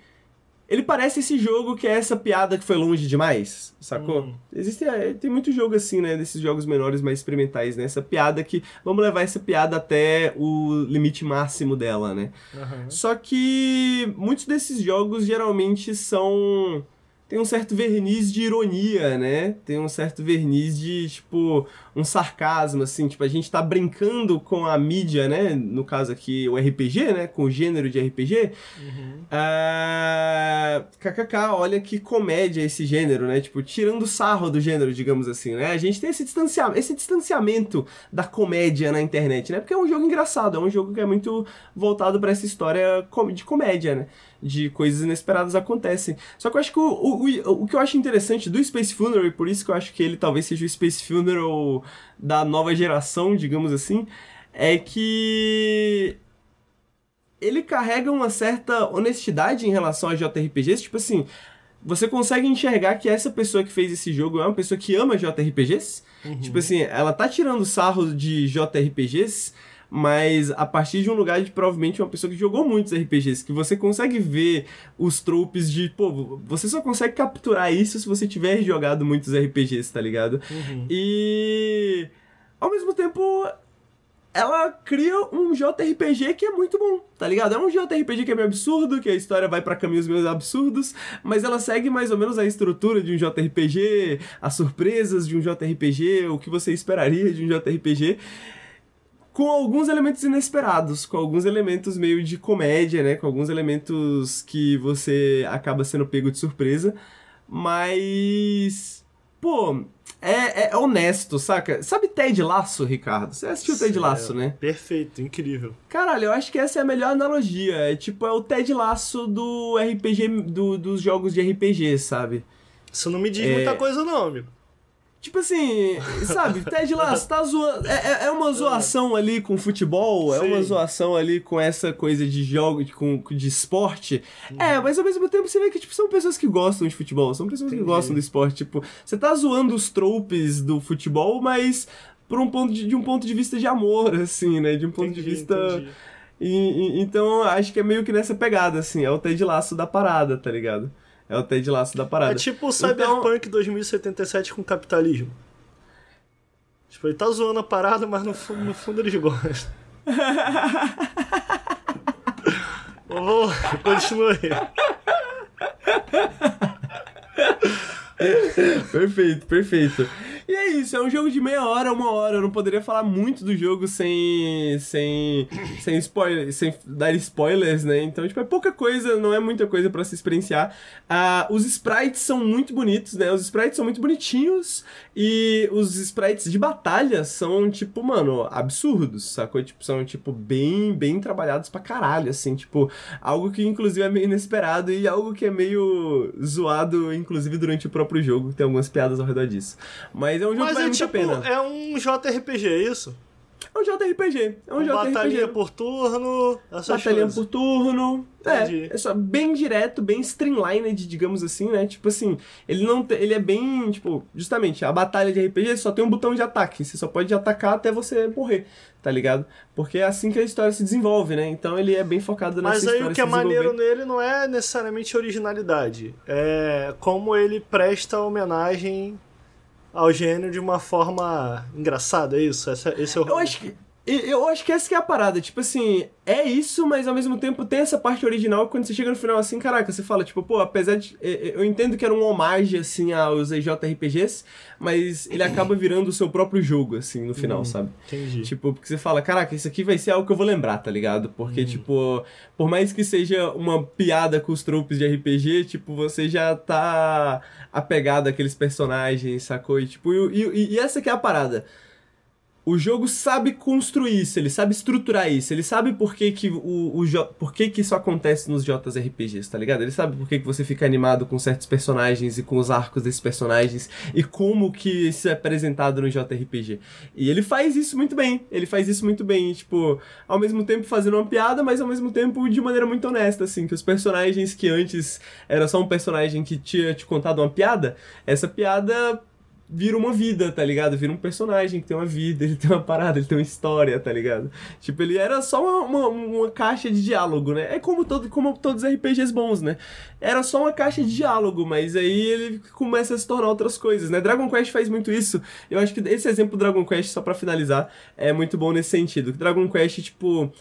Speaker 1: ele parece esse jogo que é essa piada que foi longe demais, sacou? Hum. Existe, é, tem muito jogo assim, né? Desses jogos menores, mais experimentais, né? Essa piada que. Vamos levar essa piada até o limite máximo dela, né? Uhum. Só que muitos desses jogos geralmente são tem um certo verniz de ironia, né? Tem um certo verniz de, tipo, um sarcasmo, assim. Tipo, a gente tá brincando com a mídia, né? No caso aqui, o RPG, né? Com o gênero de RPG. Uhum. Uh, KKK, olha que comédia esse gênero, né? Tipo, tirando sarro do gênero, digamos assim, né? A gente tem esse distanciamento, esse distanciamento da comédia na internet, né? Porque é um jogo engraçado, é um jogo que é muito voltado para essa história de comédia, né? de coisas inesperadas acontecem. Só que eu acho que o, o, o que eu acho interessante do Space Funeral, e por isso que eu acho que ele talvez seja o Space Funeral da nova geração, digamos assim, é que ele carrega uma certa honestidade em relação a JRPGs, tipo assim, você consegue enxergar que essa pessoa que fez esse jogo é uma pessoa que ama JRPGs. Uhum. Tipo assim, ela tá tirando sarro de JRPGs, mas a partir de um lugar de provavelmente uma pessoa que jogou muitos RPGs, que você consegue ver os tropes de, pô, você só consegue capturar isso se você tiver jogado muitos RPGs, tá ligado? Uhum. E ao mesmo tempo ela cria um JRPG que é muito bom, tá ligado? É um JRPG que é meio absurdo, que a história vai para caminhos meio absurdos, mas ela segue mais ou menos a estrutura de um JRPG, as surpresas de um JRPG, o que você esperaria de um JRPG com alguns elementos inesperados, com alguns elementos meio de comédia, né? Com alguns elementos que você acaba sendo pego de surpresa. Mas. Pô, é, é honesto, saca? Sabe Ted Laço, Ricardo? Você assistiu Ted Laço, né?
Speaker 2: Perfeito, incrível.
Speaker 1: Caralho, eu acho que essa é a melhor analogia. É tipo, é o Ted Laço do RPG, do, dos jogos de RPG, sabe?
Speaker 2: Isso não me diz é... muita coisa, não, amigo.
Speaker 1: Tipo assim, sabe, Ted Lasso tá zoando. É, é, é uma zoação ali com futebol, Sim. é uma zoação ali com essa coisa de jogo, de, com, de esporte. Uhum. É, mas ao mesmo tempo você vê que tipo, são pessoas que gostam de futebol, são pessoas Entendi. que gostam do esporte. Tipo, você tá zoando os tropes do futebol, mas por um ponto de, de um ponto de vista de amor, assim, né? De um ponto entendi, de vista. E, e, então acho que é meio que nessa pegada, assim, é o Ted Laço da parada, tá ligado? É o Ted Laço da parada.
Speaker 2: É tipo o Cyberpunk então... 2077 com capitalismo. Tipo, ele tá zoando a parada, mas no fundo, no fundo eles gostam. Vou, continua aí.
Speaker 1: perfeito, perfeito. E é isso, é um jogo de meia hora, uma hora. Eu não poderia falar muito do jogo sem. sem. sem spoiler, sem dar spoilers, né? Então, tipo, é pouca coisa, não é muita coisa para se experienciar. Uh, os sprites são muito bonitos, né? Os sprites são muito bonitinhos. E os sprites de batalha são, tipo, mano, absurdos, sacou? Tipo, são, tipo, bem, bem trabalhados pra caralho, assim, tipo, algo que inclusive é meio inesperado e algo que é meio zoado, inclusive durante o próprio jogo. Tem algumas piadas ao redor disso. Mas mas é um jogo Mas que vale é, tipo, a pena.
Speaker 2: É um JRPG, é isso?
Speaker 1: É um JRPG. É um,
Speaker 2: um
Speaker 1: JRPG.
Speaker 2: Batalhinha por turno.
Speaker 1: Batalhinha por turno. É, é só bem direto, bem streamlined, digamos assim, né? Tipo assim, ele não te, ele é bem, tipo, justamente, a batalha de RPG só tem um botão de ataque. Você só pode atacar até você morrer, tá ligado? Porque é assim que a história se desenvolve, né? Então ele é bem focado nessa
Speaker 2: Mas
Speaker 1: aí
Speaker 2: o que é maneiro nele não é necessariamente originalidade. É como ele presta homenagem ao gênio de uma forma engraçada, é isso? Esse, é o
Speaker 1: Eu acho que. Eu acho que essa que é a parada, tipo assim, é isso, mas ao mesmo tempo tem essa parte original quando você chega no final assim, caraca, você fala, tipo, pô, apesar de. Eu entendo que era um homagem, assim, aos EJRPGs, mas ele acaba virando o seu próprio jogo, assim, no final,
Speaker 2: Hum,
Speaker 1: sabe?
Speaker 2: Entendi.
Speaker 1: Tipo, porque você fala, caraca, isso aqui vai ser algo que eu vou lembrar, tá ligado? Porque, tipo, por mais que seja uma piada com os tropes de RPG, tipo, você já tá apegado àqueles personagens, sacou? E, tipo, e, e- e essa que é a parada. O jogo sabe construir isso, ele sabe estruturar isso, ele sabe por que que, o, o, por que, que isso acontece nos JRPGs, tá ligado? Ele sabe por que, que você fica animado com certos personagens e com os arcos desses personagens e como que isso é apresentado no JRPG. E ele faz isso muito bem, ele faz isso muito bem, tipo, ao mesmo tempo fazendo uma piada, mas ao mesmo tempo de maneira muito honesta, assim, que os personagens que antes era só um personagem que tinha te contado uma piada, essa piada vira uma vida, tá ligado? Vira um personagem que tem uma vida, ele tem uma parada, ele tem uma história, tá ligado? Tipo, ele era só uma, uma, uma caixa de diálogo, né? É como, todo, como todos os RPGs bons, né? Era só uma caixa de diálogo, mas aí ele começa a se tornar outras coisas, né? Dragon Quest faz muito isso. Eu acho que esse exemplo do Dragon Quest, só pra finalizar, é muito bom nesse sentido. Dragon Quest, tipo.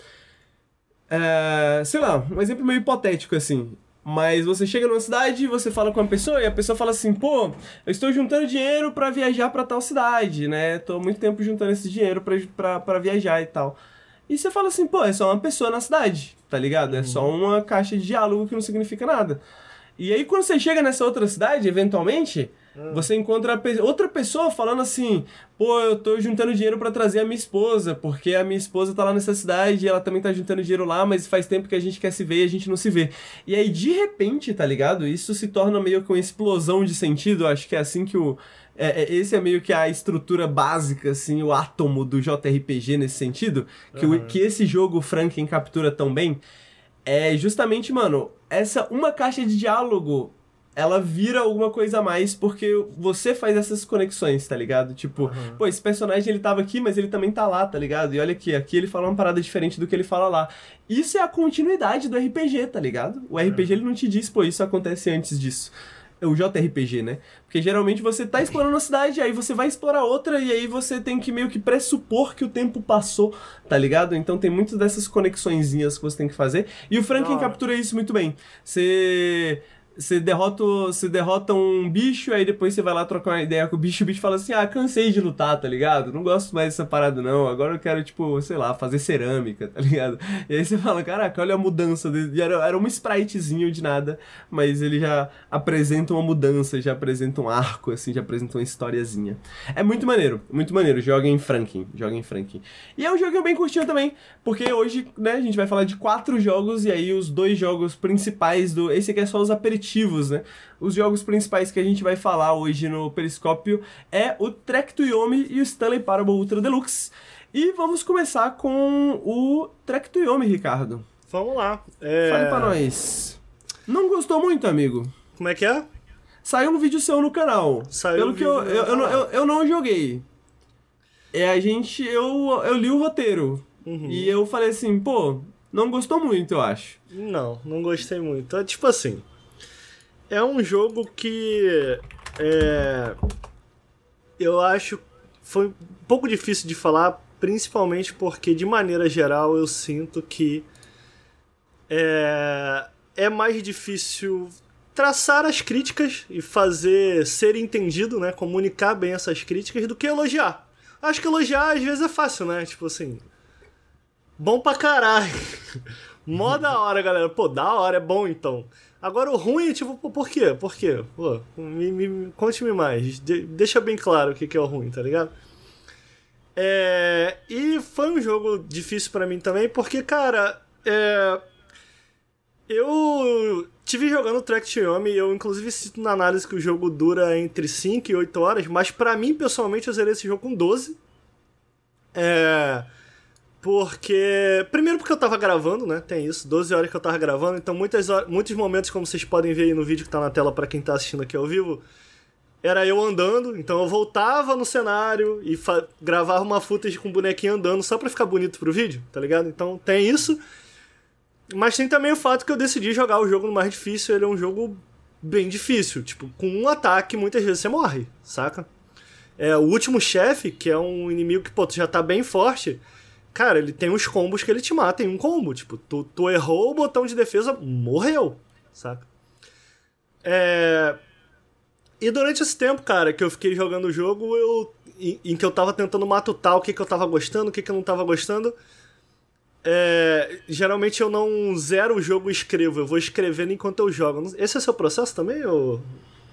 Speaker 1: É, sei lá, um exemplo meio hipotético assim. Mas você chega numa cidade, você fala com uma pessoa e a pessoa fala assim: pô, eu estou juntando dinheiro pra viajar pra tal cidade, né? Tô há muito tempo juntando esse dinheiro pra viajar e tal. E você fala assim: pô, é só uma pessoa na cidade, tá ligado? É só uma caixa de diálogo que não significa nada. E aí, quando você chega nessa outra cidade, eventualmente, você encontra outra pessoa falando assim: pô, eu tô juntando dinheiro pra trazer a minha esposa, porque a minha esposa tá lá nessa cidade e ela também tá juntando dinheiro lá, mas faz tempo que a gente quer se ver e a gente não se vê. E aí, de repente, tá ligado? Isso se torna meio que uma explosão de sentido. Acho que é assim que o. é- é- esse é meio que a estrutura básica, assim, o átomo do JRPG nesse sentido. Que, o-
Speaker 2: Aham.
Speaker 1: que esse jogo Franken captura tão bem. É justamente, mano, essa uma caixa de diálogo ela vira alguma coisa a mais porque você faz essas conexões, tá ligado? Tipo, pô, esse personagem ele tava aqui, mas ele também tá lá, tá ligado? E olha aqui, aqui ele fala uma parada diferente do que ele fala lá. Isso é a continuidade do RPG, tá ligado? O RPG ele não te diz, pô, isso acontece antes disso. É o JRPG, né? Porque geralmente você tá explorando uma cidade, aí você vai explorar outra, e aí você tem que meio que pressupor que o tempo passou, tá ligado? Então tem muitas dessas conexõezinhas que você tem que fazer. E o
Speaker 2: hora.
Speaker 1: captura isso muito bem. Você. Você derrota, você derrota um bicho, aí depois você vai lá trocar uma ideia com o bicho, o bicho fala assim, ah, cansei de lutar, tá ligado? Não gosto mais dessa parada não, agora eu quero, tipo, sei lá, fazer cerâmica, tá ligado? E aí você fala, caraca, olha a mudança, dele. Era, era um spritezinho de nada, mas ele já apresenta uma mudança, já apresenta um arco, assim, já apresenta uma historiazinha. É muito maneiro, muito maneiro, joga em Franken, joga em Franken. E é um jogo bem curtinho também, porque hoje, né, a gente vai falar de quatro jogos, e aí os dois jogos principais do... Esse aqui é só os aperitivos, né? Os jogos principais que a gente vai falar hoje no Periscópio é o Trek to Yomi e o Stanley Parable Ultra Deluxe. E vamos começar com o Trek to Yomi, Ricardo.
Speaker 2: Vamos lá. É...
Speaker 1: Fale pra nós. Não gostou muito, amigo?
Speaker 2: Como é que é?
Speaker 1: Saiu um vídeo seu no canal.
Speaker 2: Saiu
Speaker 1: Pelo
Speaker 2: um
Speaker 1: que eu, eu, eu, eu, eu não joguei. É, a gente. Eu, eu li o roteiro.
Speaker 2: Uhum.
Speaker 1: E eu falei assim, pô, não gostou muito, eu acho.
Speaker 2: Não, não gostei muito. É tipo assim. É um jogo que. É, eu acho. Foi um pouco difícil de falar, principalmente porque, de maneira geral, eu sinto que. É, é mais difícil traçar as críticas e fazer ser entendido, né? Comunicar bem essas críticas do que elogiar. Acho que elogiar às vezes é fácil, né? Tipo assim. Bom pra caralho. Mó da hora, galera. Pô, da hora, é bom então. Agora o ruim tipo, por quê? Por quê? Pô, me, me- conte-me mais. De- deixa bem claro o que, que é o ruim, tá ligado? É, e foi um jogo difícil pra mim também, porque, cara, é, eu tive jogando Track to Yomi e eu inclusive cito na análise que o jogo dura entre 5 e 8 horas, mas pra mim, pessoalmente, eu zerei esse jogo com 12. É. Porque. Primeiro porque eu tava gravando, né? Tem isso, 12 horas que eu tava gravando, então muitas horas- muitos momentos, como vocês podem ver aí no vídeo que tá na tela pra quem tá assistindo aqui ao vivo, era eu andando, então eu voltava no cenário e gravava uma footage com o bonequinho andando só pra ficar bonito pro vídeo, tá ligado? Então tem isso. Mas tem também o fato que eu decidi jogar o jogo no mais difícil, ele é um jogo bem difícil. Tipo, com um ataque muitas vezes você morre, saca? É, o último chefe, que é um inimigo que, pô, tu já tá bem forte. Cara, ele tem uns combos que ele te mata em um combo. Tipo, tu, tu errou o botão de defesa, morreu, saca? É... E durante esse tempo, cara, que eu fiquei jogando o jogo, eu em, em, que eu tava tentando matutar o que, que eu tava gostando, o que, que eu não tava gostando. É, geralmente eu não zero o jogo e escrevo, eu vou escrevendo enquanto eu jogo. Esse é o seu processo também, ou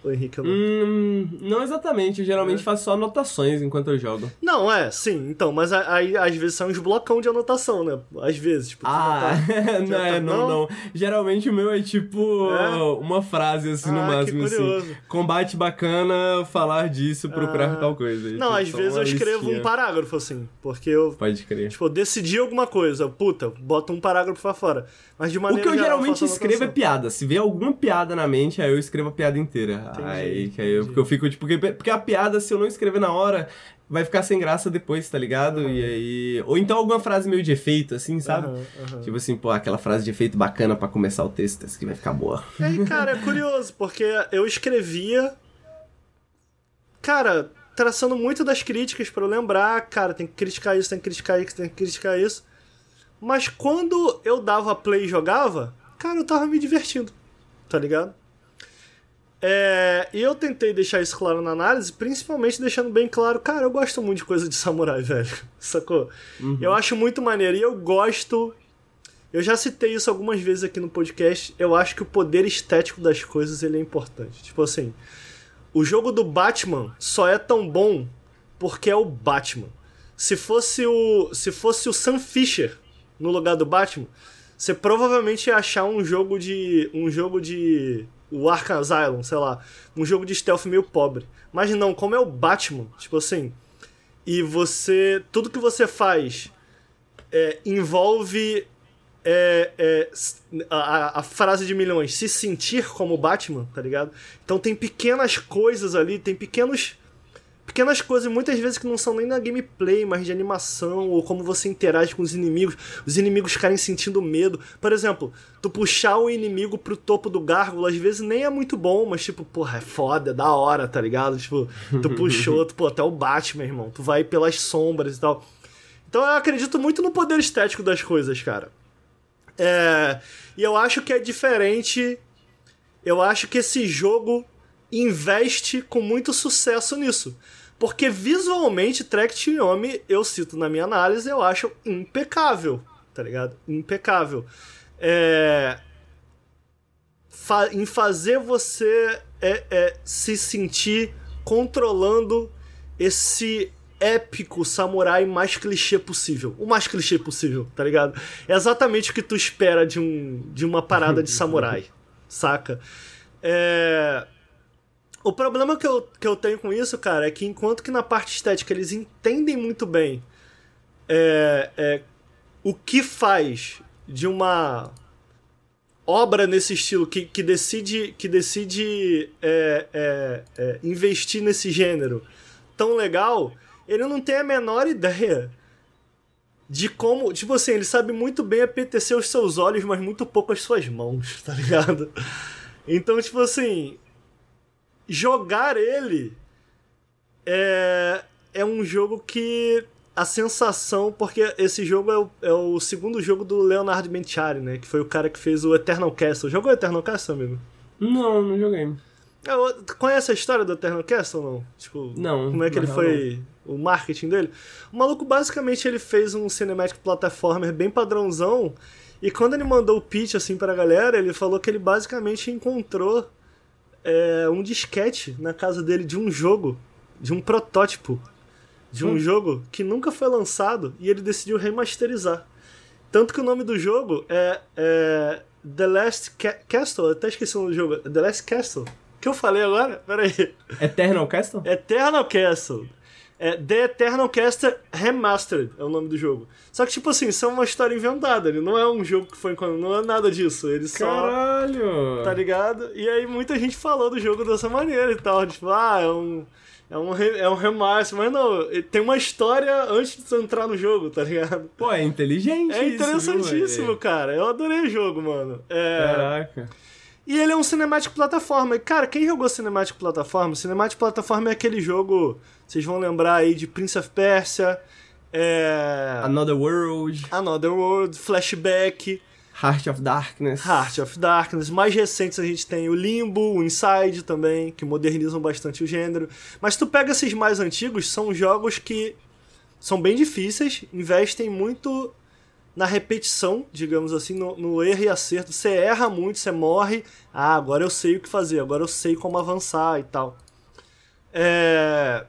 Speaker 2: o Henrique?
Speaker 1: Não... Hum, não exatamente, eu geralmente é. faço só anotações enquanto eu jogo.
Speaker 2: Não, é, sim, então, mas aí às vezes são uns blocão de anotação, né? Às vezes, tipo,
Speaker 1: ah, tá, não, tá, não, não, não, Geralmente o meu é tipo é? uma frase assim ah, no máximo assim. Combate bacana, falar disso, procurar ah. tal coisa.
Speaker 2: Não, tipo, às vezes eu escrevo listinha. um parágrafo assim, porque eu
Speaker 1: Pode crer.
Speaker 2: Tipo, eu decidi alguma coisa, puta, bota um parágrafo pra fora. Mas de maneira
Speaker 1: O que eu
Speaker 2: geral,
Speaker 1: geralmente
Speaker 2: eu
Speaker 1: escrevo é piada. Se vê alguma piada na mente, aí eu escrevo a piada inteira. Entendi, aí, que eu, porque eu fico, tipo, porque, porque a piada, se eu não escrever na hora, vai ficar sem graça depois, tá ligado? Uhum. E aí. Ou então alguma frase meio de efeito, assim, sabe? Uhum, uhum. Tipo assim, pô, aquela frase de efeito bacana para começar o texto, essa que vai ficar boa.
Speaker 2: E aí, cara, é curioso, porque eu escrevia. Cara, traçando muito das críticas para eu lembrar, cara, tem que criticar isso, tem que criticar isso, tem que criticar isso. Mas quando eu dava play e jogava, cara, eu tava me divertindo, tá ligado? É, e eu tentei deixar isso claro na análise, principalmente deixando bem claro, cara, eu gosto muito de coisa de samurai, velho. Sacou? Uhum. Eu acho muito maneiro. E eu gosto. Eu já citei isso algumas vezes aqui no podcast. Eu acho que o poder estético das coisas ele é importante. Tipo assim, o jogo do Batman só é tão bom porque é o Batman. Se fosse o, se fosse o Sam Fisher no lugar do Batman, você provavelmente ia achar um jogo de. um jogo de. O Arkham Asylum, sei lá. Um jogo de stealth meio pobre. Mas não, como é o Batman, tipo assim. E você. Tudo que você faz é, envolve é, é, a, a, frase de milhões, se sentir como Batman, tá ligado? Então tem pequenas coisas ali, tem pequenos pequenas coisas, muitas vezes que não são nem na gameplay, mas de animação, ou como você interage com os inimigos, os inimigos ficarem sentindo medo. Por exemplo, tu puxar o inimigo pro topo do gárgula, às vezes nem é muito bom, mas tipo, porra, é foda, é da hora, tá ligado? Tipo, tu puxou, tu, pô, até o Batman, irmão, tu vai pelas sombras e tal. Então eu acredito muito no poder estético das coisas, cara. É, e eu acho que é diferente. Eu acho que esse jogo investe com muito sucesso nisso. Porque visualmente, to Yomi, eu cito na minha análise, eu acho impecável, tá ligado? Impecável. É... Fa em fazer você é, é, se sentir controlando esse épico samurai mais clichê possível. O mais clichê possível, tá ligado? É exatamente o que tu espera de, um, de uma parada de samurai, saca? É... O problema que eu, que eu tenho com isso, cara, é que enquanto que na parte estética eles entendem muito bem é, é, o que faz de uma obra nesse estilo que, que decide, que decide é, é, é investir nesse gênero tão legal, ele não tem a menor ideia de como. Tipo assim, ele sabe muito bem apetecer os seus olhos, mas muito pouco as suas mãos, tá ligado? Então, tipo assim, jogar ele é, é um jogo que a sensação, porque esse jogo é o, é o segundo jogo do Leonardo Menciari, né? Que foi o cara que fez o Eternal Castle. Jogou o Eternal Castle, amigo?
Speaker 1: Não, não joguei.
Speaker 2: É, conhece a história do Eternal Castle ou não? Tipo,
Speaker 1: não.
Speaker 2: Como é que ele foi, não. o marketing dele? O maluco, basicamente, ele fez um cinematic platformer bem padrãozão, e quando ele mandou o pitch, assim, pra galera, ele falou que ele basicamente encontrou é, um disquete na casa dele de um jogo, de um protótipo de um hum. jogo que nunca foi lançado e ele decidiu remasterizar. Tanto que o nome do jogo é, é The Last Ca Castle, eu até esqueci o nome do jogo, The Last Castle. O que eu falei agora? Pera aí.
Speaker 1: Eternal Castle?
Speaker 2: Eternal Castle. É The Eternal Caster Remastered é o nome do jogo. Só que, tipo assim, isso é uma história inventada. Ele não é um jogo que foi. Não é nada disso. Ele só.
Speaker 1: Caralho!
Speaker 2: Tá ligado? E aí muita gente falou do jogo dessa maneira e tal. Tipo, ah, é um. É um, é um remaster, mas não, tem uma história antes de entrar no jogo, tá ligado?
Speaker 1: Pô, é inteligente.
Speaker 2: É interessantíssimo, isso, cara. Eu adorei o jogo, mano. É...
Speaker 1: Caraca.
Speaker 2: E ele é um cinemático plataforma. E, cara, quem jogou cinemático plataforma? Cinemático plataforma é aquele jogo, vocês vão lembrar aí de Prince of Persia, é...
Speaker 1: Another World,
Speaker 2: Another World, Flashback,
Speaker 1: Heart of Darkness.
Speaker 2: Heart of Darkness. Mais recentes a gente tem o Limbo, o Inside também, que modernizam bastante o gênero. Mas tu pega esses mais antigos, são jogos que são bem difíceis, investem muito na repetição, digamos assim, no, no, erro e acerto. Você erra muito, você morre. Ah, agora eu sei o que fazer, agora eu sei como avançar e tal. É...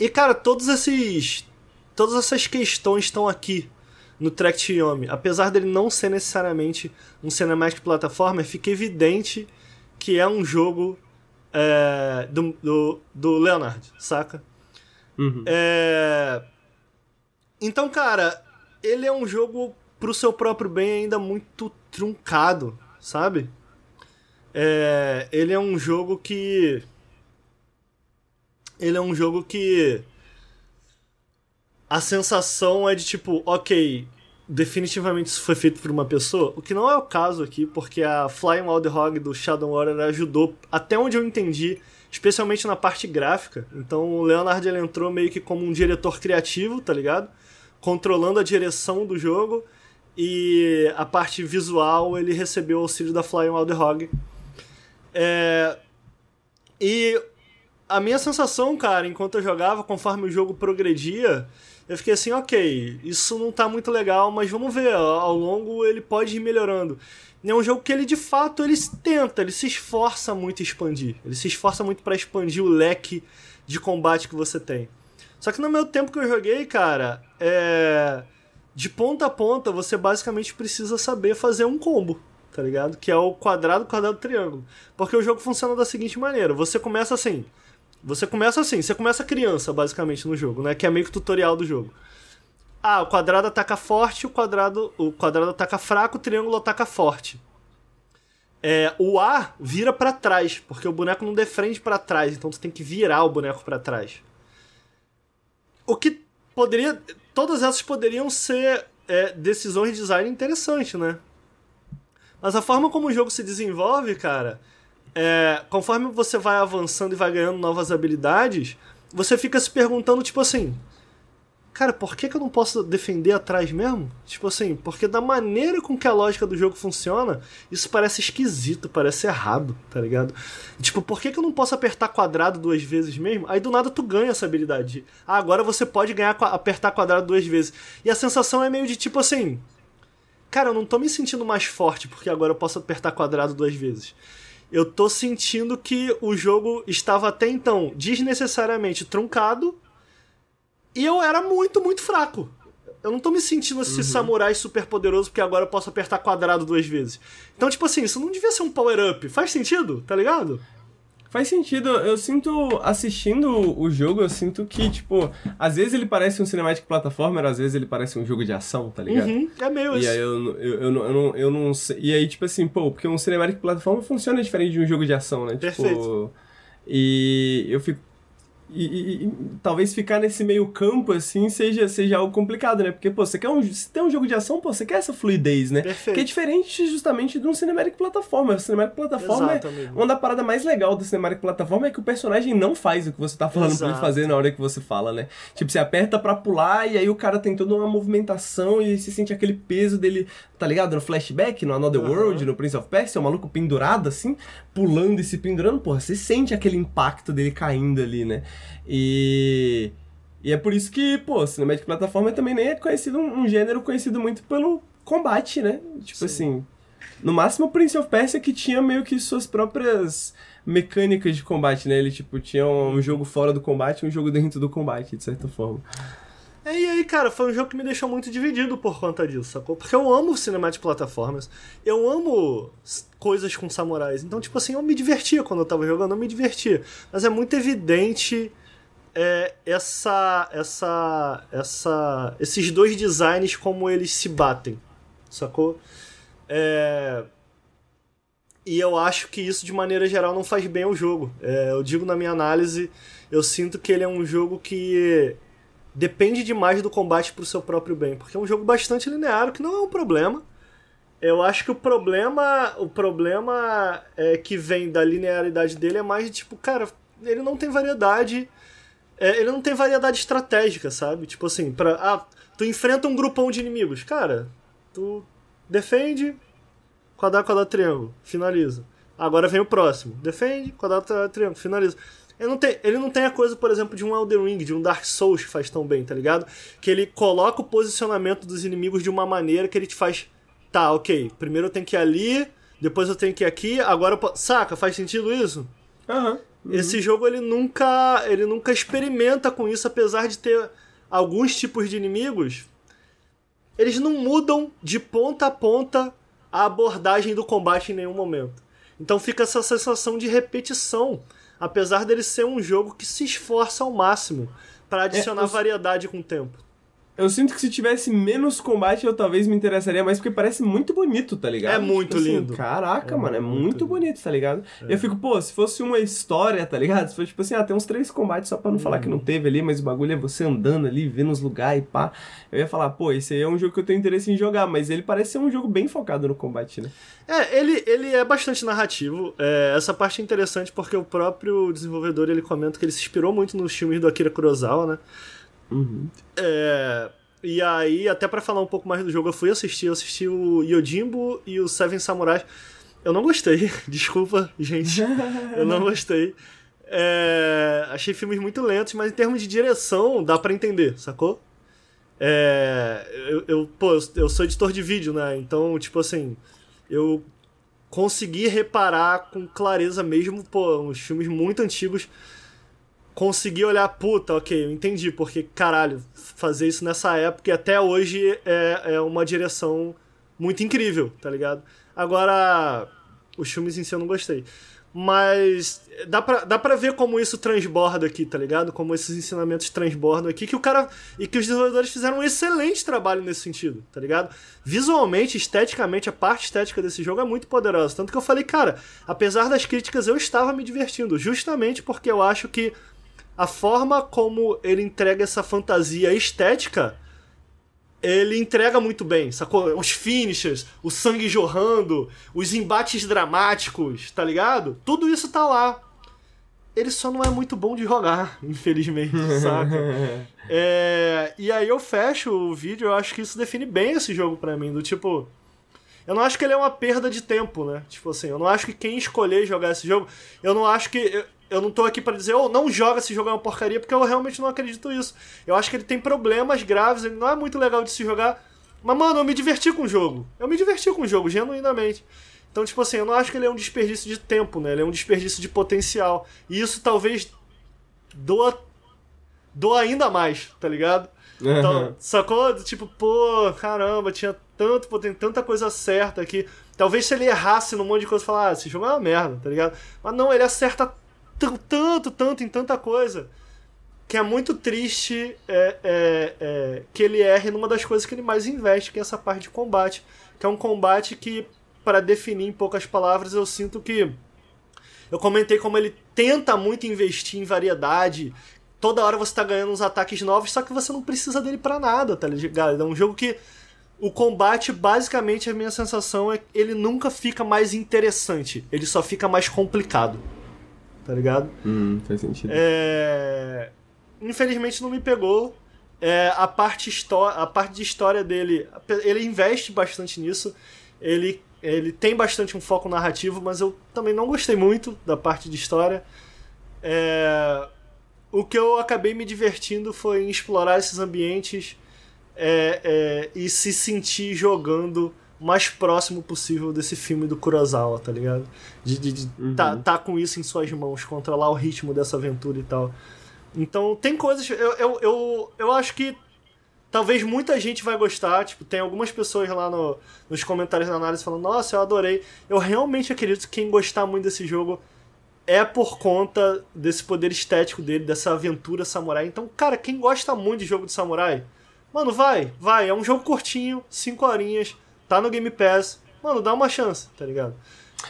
Speaker 2: E cara, todos esses. Todas essas questões estão aqui no Track Yomi. Apesar dele não ser necessariamente um cinematic plataforma, fica evidente que é um jogo é, do, do, do Leonard, saca?
Speaker 1: Uhum.
Speaker 2: É... Então, cara, ele é um jogo pro seu próprio bem ainda muito truncado, sabe? É, ele é um jogo que. Ele é um jogo que. A sensação é de tipo, ok, definitivamente isso foi feito por uma pessoa, o que não é o caso aqui, porque a Flying Wild Hog do Shadow Warrior ajudou, até onde eu entendi, especialmente na parte gráfica. Então o Leonard ele entrou meio que como um diretor criativo, tá ligado? Controlando a direção do jogo e a parte visual ele recebeu o auxílio da Flying Wild Hog. É... E a minha sensação, cara, enquanto eu jogava, conforme o jogo progredia, eu fiquei assim, ok, isso não tá muito legal, mas vamos ver, ao longo ele pode ir melhorando. É um jogo que ele de fato ele tenta, ele se esforça muito expandir. Ele se esforça muito para expandir o leque de combate que você tem. Só que no meu tempo que eu joguei, cara, é. De ponta a ponta, você basicamente precisa saber fazer um combo, tá ligado? Que é o quadrado, quadrado, triângulo. Porque o jogo funciona da seguinte maneira: você começa assim. Você começa assim, você começa criança, basicamente, no jogo, né? Que é meio que tutorial do jogo. Ah, o quadrado ataca forte, o quadrado, o quadrado ataca fraco, o triângulo ataca forte. É, o A vira para trás, porque o boneco não defende para trás, então você tem que virar o boneco para trás. O que poderia. Todas essas poderiam ser é, decisões de design interessantes, né? Mas a forma como o jogo se desenvolve, cara, é, conforme você vai avançando e vai ganhando novas habilidades, você fica se perguntando, tipo assim, cara, por que, que eu não posso defender atrás mesmo? Tipo assim, porque da maneira com que a lógica do jogo funciona, isso parece esquisito, parece errado, tá ligado? Tipo, por que, que eu não posso apertar quadrado duas vezes mesmo? Aí do nada tu ganha essa habilidade. Ah, agora você pode ganhar apertar quadrado duas vezes. E a sensação é meio de tipo assim, cara, eu não tô me sentindo mais forte porque agora eu posso apertar quadrado duas vezes. Eu tô sentindo que o jogo estava até então desnecessariamente truncado e eu era muito, muito fraco. Eu não tô me sentindo esse uhum. samurai super poderoso porque agora eu posso apertar quadrado duas vezes. Então, tipo assim, isso não devia ser um power-up. Faz sentido, tá ligado?
Speaker 1: Faz sentido. Eu sinto, assistindo o jogo, eu sinto que, tipo, às vezes ele parece um cinematic platformer, às vezes ele parece um jogo de ação, tá ligado?
Speaker 2: Uhum, é meio
Speaker 1: e
Speaker 2: isso.
Speaker 1: E aí eu, eu, eu, eu, não, eu não sei. E aí, tipo assim, pô, porque um cinematic platformer funciona diferente de um jogo de ação, né?
Speaker 2: Perfeito.
Speaker 1: Tipo, e eu fico e, e, e, talvez ficar nesse meio campo, assim, seja, seja algo complicado, né? Porque, pô, você quer um, se tem um jogo de ação, pô, você quer essa fluidez, né?
Speaker 2: Perfeito.
Speaker 1: Que é diferente justamente de um cinematic plataforma. O cinematic plataforma
Speaker 2: Exato,
Speaker 1: é uma da parada mais legal do cinematic plataforma é que o personagem não faz o que você tá falando
Speaker 2: Exato.
Speaker 1: pra ele fazer na hora que você fala, né? Tipo, você aperta pra pular e aí o cara tem toda uma movimentação e se sente aquele peso dele, tá ligado? No flashback, no Another
Speaker 2: Uhum.
Speaker 1: World, no Prince of Persia, o maluco pendurado assim, pulando e se pendurando, porra, você sente aquele impacto dele caindo ali, né? E. E é por isso que, pô, Cinematic Plataforma também nem é conhecido, um, um gênero conhecido muito pelo combate, né? Tipo
Speaker 2: Sim.
Speaker 1: assim. No máximo, Prince of Persia que tinha meio que suas próprias mecânicas de combate, né? Ele, tipo, tinha um jogo fora do combate e um jogo dentro do combate, de certa forma.
Speaker 2: É, e aí, cara, foi um jogo que me deixou muito dividido por conta disso, sacou? Porque eu amo cinematic plataformas, eu amo coisas com samurais. Então, tipo assim, eu me divertia quando eu tava jogando, eu me divertia. Mas é muito evidente é, essa, essa, essa, esses dois designs como eles se batem, sacou? É... E eu acho que isso, de maneira geral, não faz bem ao jogo. É, eu digo na minha análise, eu sinto que ele é um jogo que depende demais do combate pro seu próprio bem. Porque é um jogo bastante linear, o que não é um problema. Eu acho que o problema, o problema é que vem da linearidade dele é mais tipo, cara, ele não tem variedade, é, ele não tem variedade estratégica, sabe? Tipo assim, para ah, tu enfrenta um grupão de inimigos, cara, tu defende, quadrado, quadrado, triângulo, finaliza. Agora vem o próximo, defende, quadrado, quadrado, triângulo, finaliza. Ele não, tem, ele não tem a coisa, por exemplo, de um Elden Ring, de um Dark Souls que faz tão bem, tá ligado? Que ele coloca o posicionamento dos inimigos de uma maneira que ele te faz tá, ok, primeiro eu tenho que ir ali, depois eu tenho que ir aqui, agora eu Saca, faz sentido isso?
Speaker 1: Aham. Uhum.
Speaker 2: Esse jogo ele nunca, ele nunca experimenta com isso, apesar de ter alguns tipos de inimigos. Eles não mudam de ponta a ponta a abordagem do combate em nenhum momento. Então fica essa sensação de repetição, apesar dele ser um jogo que se esforça ao máximo para adicionar é, eu... variedade com o tempo.
Speaker 1: Eu sinto que se tivesse menos combate, eu talvez me interessaria mais, porque parece muito bonito, tá ligado?
Speaker 2: É muito
Speaker 1: tipo assim,
Speaker 2: lindo.
Speaker 1: Caraca, é mano, é muito, muito bonito, tá ligado? É. Eu fico, pô, se fosse uma história, tá ligado? Se fosse tipo assim, ah, tem uns três combates só pra não hum. falar que não teve ali, mas o bagulho é você andando ali, vendo os lugares e pá. Eu ia falar, pô, esse aí é um jogo que eu tenho interesse em jogar, mas ele parece ser um jogo bem focado no combate, né?
Speaker 2: É, ele, ele é bastante narrativo. É, essa parte é interessante porque o próprio desenvolvedor ele comenta que ele se inspirou muito nos filmes do Akira Kurosawa, né?
Speaker 1: Uhum.
Speaker 2: É, e aí, até para falar um pouco mais do jogo, eu fui assistir, eu assisti o Yojimbo e o Seven Samurais. Eu não gostei, desculpa, gente. eu não gostei. É, achei filmes muito lentos, mas em termos de direção, dá para entender, sacou? É, eu, eu, pô, eu sou editor de vídeo, né? Então, tipo assim, eu consegui reparar com clareza mesmo, pô, uns filmes muito antigos consegui olhar, puta, ok, eu entendi, porque, caralho, fazer isso nessa época e até hoje é, é uma direção muito incrível, tá ligado? Agora, os filmes em si eu não gostei. Mas dá pra, dá pra ver como isso transborda aqui, tá ligado? Como esses ensinamentos transbordam aqui, que o cara. E que os desenvolvedores fizeram um excelente trabalho nesse sentido, tá ligado? Visualmente, esteticamente, a parte estética desse jogo é muito poderosa. Tanto que eu falei, cara, apesar das críticas, eu estava me divertindo. Justamente porque eu acho que a forma como ele entrega essa fantasia estética, ele entrega muito bem, sacou? Os finishes, o sangue jorrando, os embates dramáticos, tá ligado? Tudo isso tá lá. Ele só não é muito bom de jogar, infelizmente, saca? é, e aí eu fecho o vídeo, eu acho que isso define bem esse jogo para mim, do tipo... Eu não acho que ele é uma perda de tempo, né? Tipo assim, eu não acho que quem escolher jogar esse jogo... Eu não acho que eu não tô aqui para dizer, oh, não joga se jogar uma porcaria, porque eu realmente não acredito nisso. Eu acho que ele tem problemas graves, ele não é muito legal de se jogar. Mas, mano, eu me diverti com o jogo. Eu me diverti com o jogo, genuinamente. Então, tipo assim, eu não acho que ele é um desperdício de tempo, né? Ele é um desperdício de potencial. E isso talvez doa, doa ainda mais, tá ligado? Então, sacou? Tipo, pô, caramba, tinha tanto, tem tanta coisa certa aqui. Talvez se ele errasse num monte de coisa, falar, ah, esse jogo é uma merda, tá ligado? Mas não, ele acerta tanto, tanto em tanta coisa que é muito triste é, é, é, que ele erre numa das coisas que ele mais investe, que é essa parte de combate. Que é um combate que, para definir em poucas palavras, eu sinto que. Eu comentei como ele tenta muito investir em variedade. Toda hora você tá ganhando uns ataques novos, só que você não precisa dele para nada, tá ligado? É um jogo que. O combate, basicamente, a minha sensação é que ele nunca fica mais interessante, ele só fica mais complicado tá ligado?
Speaker 1: Hum, faz sentido.
Speaker 2: É... Infelizmente não me pegou. É, a, parte a parte de história dele, ele investe bastante nisso. Ele, ele tem bastante um foco narrativo, mas eu também não gostei muito da parte de história. É... O que eu acabei me divertindo foi em explorar esses ambientes é, é e se sentir jogando mais próximo possível desse filme do Kurosawa, tá ligado? De, de, de uhum. tá, tá com isso em suas mãos, controlar o ritmo dessa aventura e tal. Então, tem coisas. Eu, eu, eu, eu acho que talvez muita gente vai gostar. Tipo, tem algumas pessoas lá no, nos comentários da análise falando: Nossa, eu adorei. Eu realmente acredito que quem gostar muito desse jogo é por conta desse poder estético dele, dessa aventura samurai. Então, cara, quem gosta muito de jogo de samurai, mano, vai, vai. É um jogo curtinho, 5 horinhas tá no Game Pass, mano, dá uma chance, tá ligado?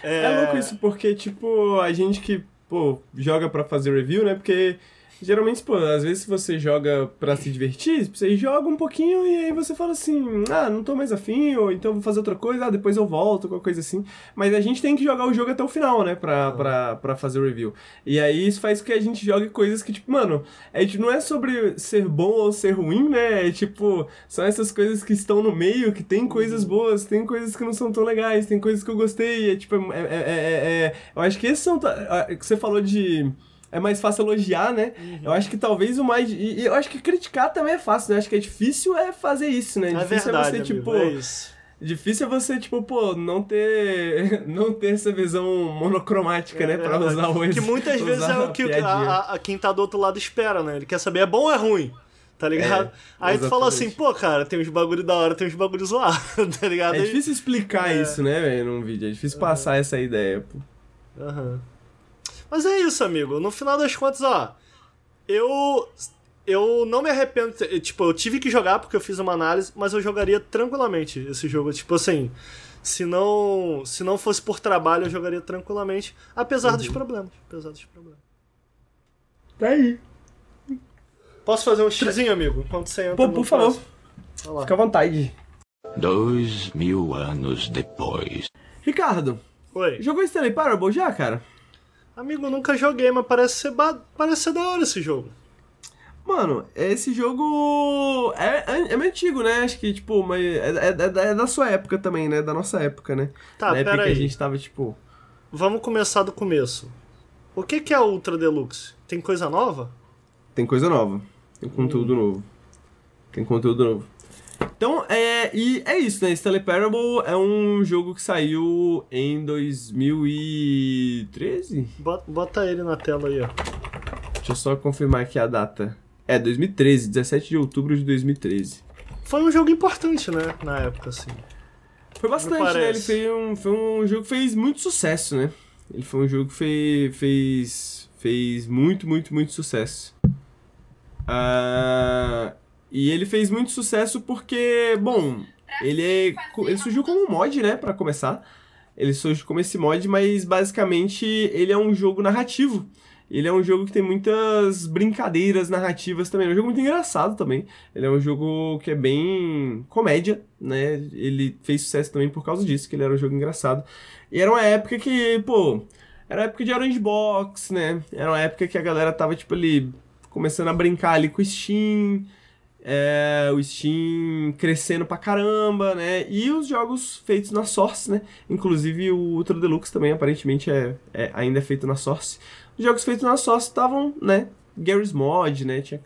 Speaker 1: É... é louco isso, porque, tipo, a gente que, pô, joga pra fazer review, né? Porque Geralmente, pô, às vezes você joga pra se divertir, você joga um pouquinho e aí você fala assim, ah, não tô mais afim, ou então vou fazer outra coisa, ah, depois eu volto, qualquer coisa assim. Mas a gente tem que jogar o jogo até o final, né, pra, pra, pra fazer o review. E aí isso faz com que a gente jogue coisas que, tipo, mano, gente não é sobre ser bom ou ser ruim, né, é tipo, são essas coisas que estão no meio, que tem coisas boas, tem coisas que não são tão legais, tem coisas que eu gostei, é tipo, é, é, é, é eu acho que esses são, que você falou de é mais fácil elogiar, né? Uhum. Eu acho que talvez o mais. E eu acho que criticar também é fácil, né? Eu acho que é difícil é fazer isso, né?
Speaker 2: É
Speaker 1: difícil
Speaker 2: verdade,
Speaker 1: é você,
Speaker 2: amigo,
Speaker 1: tipo.
Speaker 2: é.
Speaker 1: Difícil é você, tipo, pô, não ter. não ter essa visão monocromática,
Speaker 2: É
Speaker 1: né? Pra usar o
Speaker 2: Que muitas vezes é o que a, a- a quem tá do outro lado espera, né? Ele quer saber é bom ou é ruim. Tá ligado?
Speaker 1: É,
Speaker 2: Aí tu fala
Speaker 1: exatamente.
Speaker 2: assim, pô, cara, tem uns bagulho da hora, tem uns bagulho zoado, tá ligado?
Speaker 1: É difícil explicar
Speaker 2: É.
Speaker 1: isso, né, velho, num vídeo. É difícil passar essa ideia, pô.
Speaker 2: Aham. Mas é isso, amigo. No final das contas, ó, eu eu não me arrependo, tipo, eu tive que jogar porque eu fiz uma análise, mas eu jogaria tranquilamente esse jogo, tipo assim, se não se não fosse por trabalho, eu jogaria tranquilamente, apesar
Speaker 1: Uhum.
Speaker 2: dos problemas, apesar dos problemas.
Speaker 1: Tá aí.
Speaker 2: Posso fazer um xizinho, amigo? Enquanto você entra
Speaker 1: Pô, por favor. Fica à vontade.
Speaker 3: Dois mil anos depois.
Speaker 1: Ricardo,
Speaker 2: Oi.
Speaker 1: jogou Stanley Parable já, cara?
Speaker 2: Amigo, nunca joguei, mas parece ser, ba... parece ser da hora esse jogo.
Speaker 1: Mano, esse jogo é, é, é meio antigo, né? Acho que, tipo, mas é, é- é- é da sua época também, né? Da nossa época, né?
Speaker 2: Tá,
Speaker 1: Na época
Speaker 2: pera
Speaker 1: que
Speaker 2: aí.
Speaker 1: a gente tava, tipo...
Speaker 2: Vamos começar do começo. O que que é Ultra Deluxe? Tem coisa nova?
Speaker 1: Tem coisa nova. Tem conteúdo novo. Tem conteúdo novo. Então, é, e é isso, né? Stanley Parable é um jogo que saiu em 2013?
Speaker 2: Bota, bota ele na tela aí, ó.
Speaker 1: Deixa eu só confirmar aqui a data. É, 2013, 17 de outubro de 2013.
Speaker 2: Foi um jogo importante, né? Na época, assim.
Speaker 1: Foi bastante, né? Ele fez um, foi um jogo que fez muito sucesso, né? Ele foi um jogo que fez, fez, fez muito, muito, muito sucesso. Ah, e ele fez muito sucesso porque, bom, ele, é, ele surgiu como um mod, né? Pra começar. Ele surgiu como esse mod, mas basicamente ele é um jogo narrativo. Ele é um jogo que tem muitas brincadeiras narrativas também. É um jogo muito engraçado também. Ele é um jogo que é bem comédia, né? Ele fez sucesso também por causa disso, que ele era um jogo engraçado. E era uma época que, pô, era época de Orange Box, né? Era uma época que a galera tava, tipo, ali, começando a brincar ali com o Steam. É, o Steam crescendo pra caramba, né? E os jogos feitos na Source, né? Inclusive o Ultra Deluxe também, aparentemente, é, é- ainda é feito na Source. Os jogos feitos na Source estavam, né? Garry's Mod, né? Tinha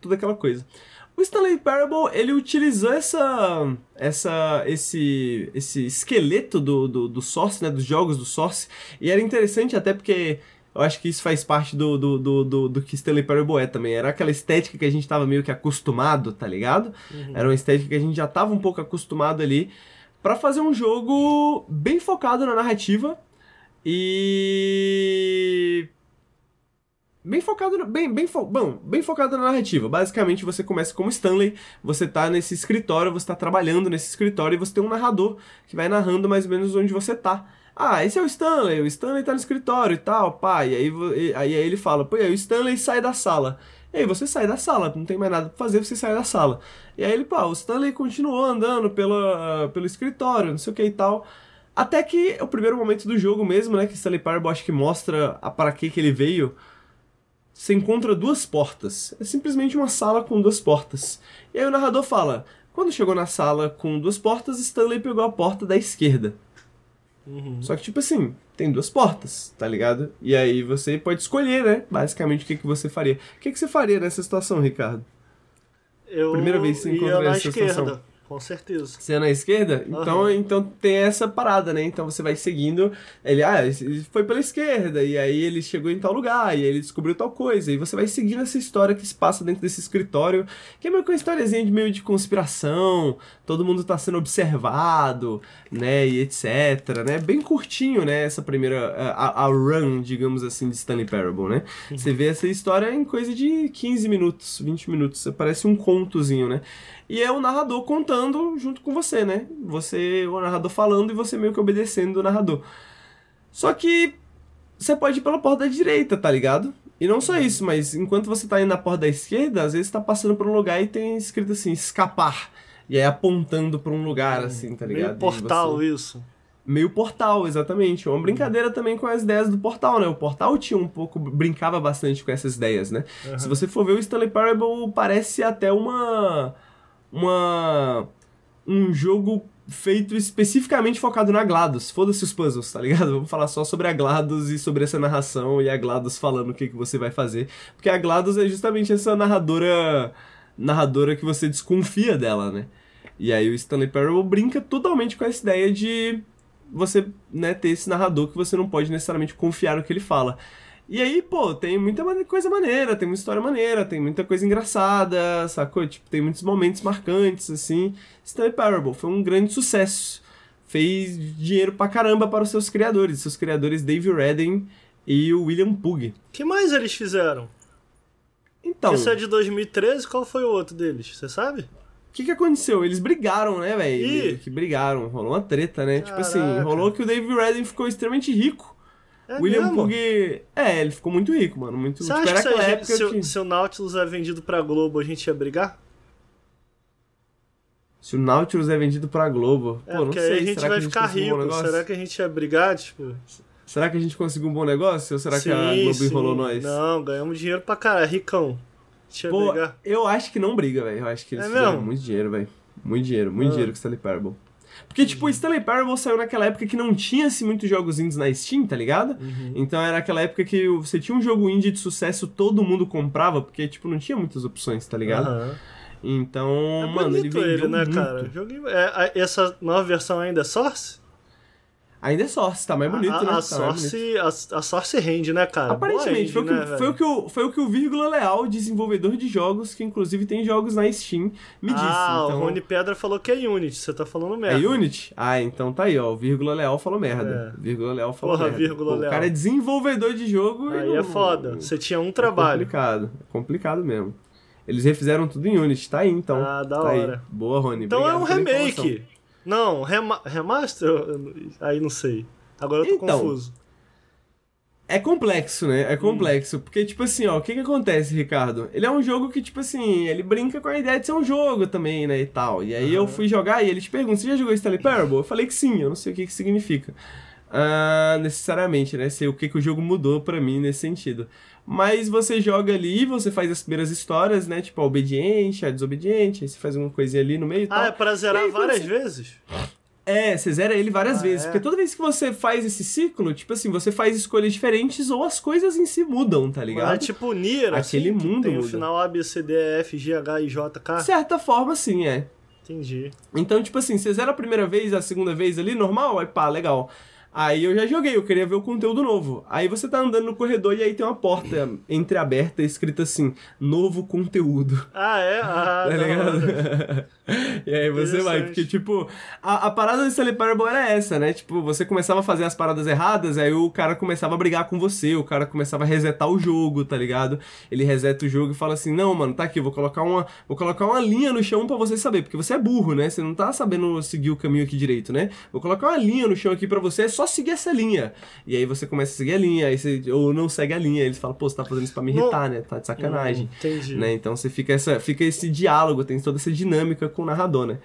Speaker 1: toda aquela coisa. O Stanley Parable, ele utilizou essa, essa, esse, esse esqueleto do, do, do Source, né? Dos jogos do Source. E era interessante até porque eu acho que isso faz parte do, do, do, do, do que Stanley Parable é também. Era aquela estética que a gente tava meio que acostumado, tá ligado? Era uma estética que a gente já tava um pouco acostumado ali pra fazer um jogo bem focado na narrativa e bem focado no- bem bem fo- bom, bem focado na narrativa. Basicamente você começa como Stanley, você tá nesse escritório, você tá trabalhando nesse escritório e você tem um narrador que vai narrando mais ou menos onde você tá. Ah, esse é o Stanley, o Stanley tá no escritório e tal, pá. E aí, e- aí ele fala, pô, e aí o Stanley sai da sala. E aí você sai da sala, não tem mais nada pra fazer, você sai da sala. E aí ele, pá, o Stanley continuou andando pela, pelo escritório, não sei o que e tal. Até que o primeiro momento do jogo mesmo, né, que Stanley Parable acho que mostra a para que que ele veio, você encontra duas portas. É simplesmente uma sala com duas portas. E aí o narrador fala: quando chegou na sala com duas portas, Stanley pegou a porta da esquerda. Só que, tipo assim, tem duas portas, tá ligado? E aí você pode escolher, né? Basicamente, o que, que você faria. O que, que você faria nessa situação, Ricardo?
Speaker 2: Eu
Speaker 1: Primeira vez que você encontra
Speaker 2: na
Speaker 1: essa
Speaker 2: esquerda,
Speaker 1: situação.
Speaker 2: Com certeza.
Speaker 1: Você é na esquerda? Então,
Speaker 2: Aham.
Speaker 1: então tem essa parada, né? Então você vai seguindo. Ele, ah, ele foi pela esquerda, e aí ele chegou em tal lugar, e aí ele descobriu tal coisa. E você vai seguindo essa história que se passa dentro desse escritório, que é meio que uma historiazinha de meio de conspiração, todo mundo tá sendo observado, né? E etc, né? Bem curtinho, né? Essa primeira, a, a run, digamos assim, de Stanley Parable, né? Você vê essa história em coisa de 15 minutos, 20 minutos. Parece um contozinho, né? E é o narrador contando junto com você, né? Você, o narrador falando e você meio que obedecendo o narrador. Só que você pode ir pela porta da direita, tá ligado? E não só isso, mas enquanto você tá indo na porta da esquerda, às vezes tá passando por um lugar e tem escrito assim, escapar. E aí apontando pra um lugar, assim, tá ligado?
Speaker 2: Meio portal
Speaker 1: você...
Speaker 2: isso.
Speaker 1: Meio portal, exatamente. Uma brincadeira também com as ideias do portal, né? O portal tinha um pouco. brincava bastante com essas ideias, né? Uhum. Se você for ver o Stanley Parable, parece até uma. Uma. um jogo feito especificamente focado na GLaDOS. Foda-se os puzzles, tá ligado? Vamos falar só sobre a GLaDOS e sobre essa narração e a GLaDOS falando o que, que você vai fazer. Porque a GLaDOS é justamente essa narradora narradora que você desconfia dela, né? E aí o Stanley Parable brinca totalmente com essa ideia de você né, ter esse narrador que você não pode necessariamente confiar no que ele fala. E aí, pô, tem muita coisa maneira, tem muita história maneira, tem muita coisa engraçada, sacou? Tipo, tem muitos momentos marcantes, assim. Stanley Parable foi um grande sucesso. Fez dinheiro pra caramba para os seus criadores, seus criadores Dave Redden e o William Pug.
Speaker 2: que mais eles fizeram?
Speaker 1: Então.
Speaker 2: Esse é de 2013, qual foi o outro deles? Você sabe?
Speaker 1: O que, que aconteceu? Eles brigaram, né, velho? Que brigaram. Rolou uma treta, né? Caraca. Tipo assim, rolou que o Dave Redden ficou extremamente rico. É William mesmo? Pug. É, ele ficou muito rico, mano. Muito
Speaker 2: Você tipo, acha que se, época se, que... se o Nautilus é vendido pra Globo, a gente ia brigar?
Speaker 1: Se o Nautilus é vendido pra Globo.
Speaker 2: É, Pô, não sei. Aí a gente Será vai a gente ficar rico. Um Será que a gente ia brigar? Tipo.
Speaker 1: Será que a gente conseguiu um bom negócio? Ou será sim, que a Globo sim. enrolou nós?
Speaker 2: Não, ganhamos dinheiro pra caralho. Ricão.
Speaker 1: Deixa Pô, brigar. eu acho que não briga, velho. Eu acho que eles é fizeram mesmo? muito dinheiro, velho. Muito dinheiro, muito ah. dinheiro com Stanley Parable. Porque, tipo, o Stanley Parable saiu naquela época que não tinha assim, muitos jogos indies na Steam, tá ligado? Uhum. Então era aquela época que você tinha um jogo indie de sucesso, todo mundo comprava, porque, tipo, não tinha muitas opções, tá ligado? Uhum. Então, é mano, ele vendeu ele, né, muito. cara?
Speaker 2: Joguinho... É, essa nova versão ainda é Source?
Speaker 1: Ainda é Source, tá mais bonito,
Speaker 2: a,
Speaker 1: né?
Speaker 2: A,
Speaker 1: tá
Speaker 2: Source, a, a Source rende, né, cara?
Speaker 1: Aparentemente, foi, o que, né, foi, o que o, foi o que o Vírgula Leal, desenvolvedor de jogos, que inclusive tem jogos na Steam, me disse.
Speaker 2: Ah,
Speaker 1: então...
Speaker 2: o Rony Pedra falou que é Unity, você tá falando merda.
Speaker 1: É Unity? Ah, então tá aí, ó. O Vírgula Leal falou merda. É. Vírgula Leal falou Porra, merda.
Speaker 2: Vírgula
Speaker 1: Pô,
Speaker 2: Leal.
Speaker 1: O cara é desenvolvedor de jogo
Speaker 2: aí
Speaker 1: e.
Speaker 2: é foda. Você tinha um trabalho.
Speaker 1: É complicado. É complicado mesmo. Eles refizeram tudo em Unity, tá aí então.
Speaker 2: Ah, da
Speaker 1: tá
Speaker 2: hora.
Speaker 1: Aí. Boa, Rony.
Speaker 2: Então
Speaker 1: Obrigado
Speaker 2: é um remake. Não, rema remaster? Aí não sei. Agora eu tô então, confuso.
Speaker 1: É complexo, né? É complexo. Hum. Porque, tipo assim, ó, o que que acontece, Ricardo? Ele é um jogo que, tipo assim, ele brinca com a ideia de ser um jogo também, né? E tal. E aí uhum. eu fui jogar e ele te pergunta: você já jogou Stanley Parable? Eu falei que sim, eu não sei o que que significa. Uh, necessariamente, né? Sei o que que o jogo mudou para mim nesse sentido. Mas você joga ali, você faz as primeiras histórias, né? Tipo, a obediente, a desobediente, aí você faz uma coisinha ali no meio e
Speaker 2: ah,
Speaker 1: tal.
Speaker 2: Ah, é pra zerar várias você... vezes?
Speaker 1: É, você zera ele várias ah, vezes.
Speaker 2: é?
Speaker 1: Porque toda vez que você faz esse ciclo, tipo assim, você faz escolhas diferentes ou as coisas em si mudam, tá ligado?
Speaker 2: Mas é tipo Nier,
Speaker 1: Aquele
Speaker 2: assim,
Speaker 1: mundo
Speaker 2: tem
Speaker 1: muda.
Speaker 2: o final A, B, C, D, E, F, G, H, I, J, K.
Speaker 1: De certa forma, sim, é.
Speaker 2: Entendi.
Speaker 1: Então, tipo assim, você zera a primeira vez, a segunda vez ali, normal, aí pá, legal. Aí eu já joguei, eu queria ver o conteúdo novo. Aí você tá andando no corredor e aí tem uma porta entreaberta escrita assim, novo conteúdo.
Speaker 2: Ah, é? Ah,
Speaker 1: tá ligado? e aí você vai, porque tipo, a, a parada do Stanley Parable era essa, né? Tipo, você começava a fazer as paradas erradas, aí o cara começava a brigar com você, o cara começava a resetar o jogo, tá ligado? Ele reseta o jogo e fala assim: "Não, mano, tá aqui, vou colocar uma, vou colocar uma linha no chão para você saber, porque você é burro, né? Você não tá sabendo seguir o caminho aqui direito, né? Vou colocar uma linha no chão aqui para você, é só seguir essa linha". E aí você começa a seguir a linha, aí você ou não segue a linha, eles falam: "Pô, você tá fazendo isso para me irritar, né? Tá de sacanagem".
Speaker 2: Hum, entendi.
Speaker 1: Né? Então você fica essa fica esse diálogo, tem toda essa dinâmica com o narrador, né?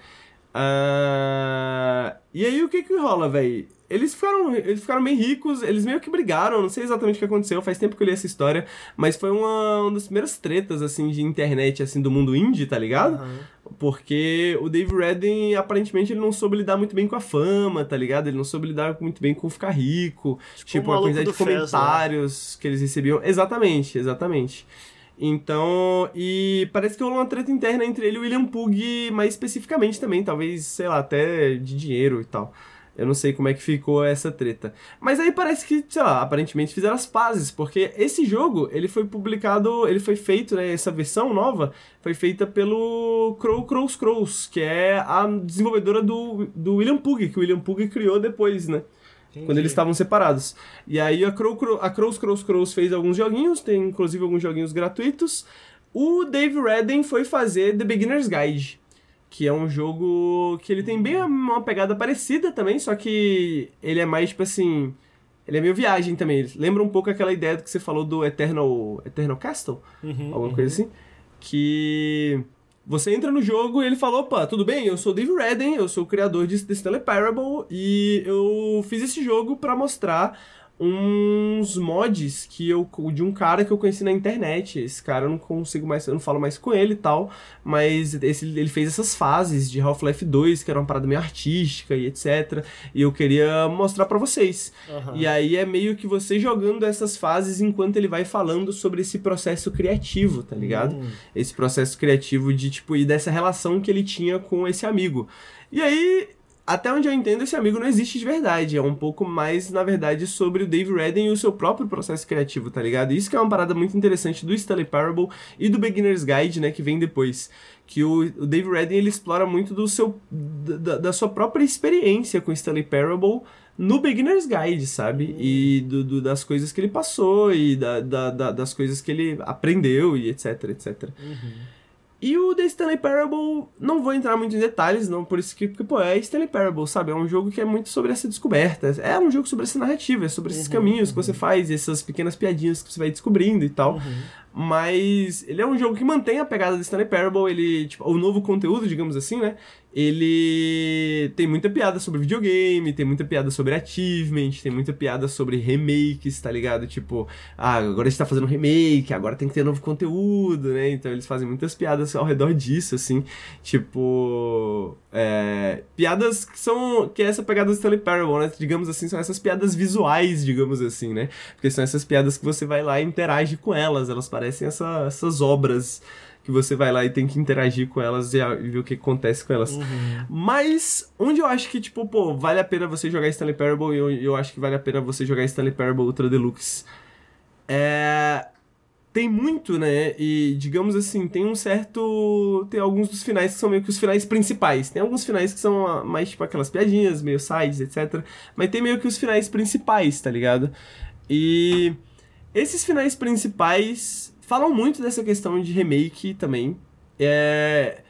Speaker 1: Uh, e aí o que que rola, velho? Eles ficaram, eles ficaram bem ricos, eles meio que brigaram, não sei exatamente o que aconteceu, faz tempo que eu li essa história, mas foi uma, uma das primeiras tretas, assim, de internet, assim, do mundo indie, tá ligado?
Speaker 2: Uhum.
Speaker 1: Porque o Dave Redden, aparentemente, ele não soube lidar muito bem com a fama, tá ligado? Ele não soube lidar muito bem com ficar rico, tipo, tipo a quantidade de comentários Fez, que eles recebiam. Exatamente, exatamente. Então, e parece que rolou uma treta interna entre ele e o William Pug, mais especificamente também, talvez, sei lá, até de dinheiro e tal. Eu não sei como é que ficou essa treta. Mas aí parece que, sei lá, aparentemente fizeram as pazes, porque esse jogo, ele foi publicado, ele foi feito, né, essa versão nova, foi feita pelo Crow Crows Crows, que é a desenvolvedora do, do William Pug, que o William Pug criou depois, né? Entendi. Quando eles estavam separados. E aí a, Crow, a Crows Crows Crows fez alguns joguinhos, tem inclusive alguns joguinhos gratuitos. O Dave Redden foi fazer The Beginner's Guide, que é um jogo que ele tem bem uma pegada parecida também, só que ele é mais tipo assim. Ele é meio viagem também. Ele lembra um pouco aquela ideia que você falou do Eternal, Eternal Castle,
Speaker 2: Uhum,
Speaker 1: alguma coisa assim. Que você entra no jogo e ele falou, opa, tudo bem, eu sou o Dave Redden, eu sou o criador de The Stanley Parable e eu fiz esse jogo pra mostrar uns mods que eu de um cara que eu conheci na internet. Esse cara eu não consigo mais, eu não falo mais com ele e tal, mas esse, ele fez essas fases de Half-Life 2, que era uma parada meio artística e etc. E eu queria mostrar pra vocês.
Speaker 2: Aham.
Speaker 1: E aí é meio que você jogando essas fases enquanto ele vai falando sobre esse processo criativo, tá ligado?
Speaker 2: Hum.
Speaker 1: Esse processo criativo de, tipo, e dessa relação que ele tinha com esse amigo. E aí, até onde eu entendo, esse amigo não existe de verdade. É um pouco mais, na verdade, sobre o Dave Redden e o seu próprio processo criativo, tá ligado? Isso que é uma parada muito interessante do Stanley Parable e do Beginner's Guide, né, que vem depois. Que o, o Dave Redden, ele explora muito do seu, da, da sua própria experiência com Stanley Parable no Beginner's Guide, sabe? E do, do- das coisas que ele passou e da, da- da- das coisas que ele aprendeu e etc, etc. E o The Stanley Parable, não vou entrar muito em detalhes, não, por isso que, porque, pô, é Stanley Parable, sabe? É um jogo que é muito sobre essa descoberta. É um jogo sobre essa narrativa, é sobre esses caminhos que você faz, essas pequenas piadinhas que você vai descobrindo e tal. Mas ele é um jogo que mantém a pegada do Stanley Parable, ele, tipo, o novo conteúdo, digamos assim, né? Ele tem muita piada sobre videogame, tem muita piada sobre achievement, tem muita piada sobre remakes, tá ligado? Tipo, ah, agora a gente tá fazendo remake, agora tem que ter novo conteúdo, né? Então eles fazem muitas piadas ao redor disso, assim. Tipo. É, piadas que são. que é essa pegada do Stanley Parable, né? Digamos assim, são essas piadas visuais, digamos assim, né? Porque são essas piadas que você vai lá e interage com elas, elas parecem essa- essas obras que você vai lá e tem que interagir com elas e, ver o que acontece com elas. Mas, onde eu acho que, tipo, pô, vale a pena você jogar Stanley Parable e eu, eu acho que vale a pena você jogar Stanley Parable Ultra Deluxe. É. Tem muito, né? E, digamos assim, tem um certo. Tem alguns dos finais que são meio que os finais principais. Tem alguns finais que são mais, tipo, aquelas piadinhas, meio sides, etc. Mas tem meio que os finais principais, tá ligado? E. Esses finais principais falam muito dessa questão de remake também. É.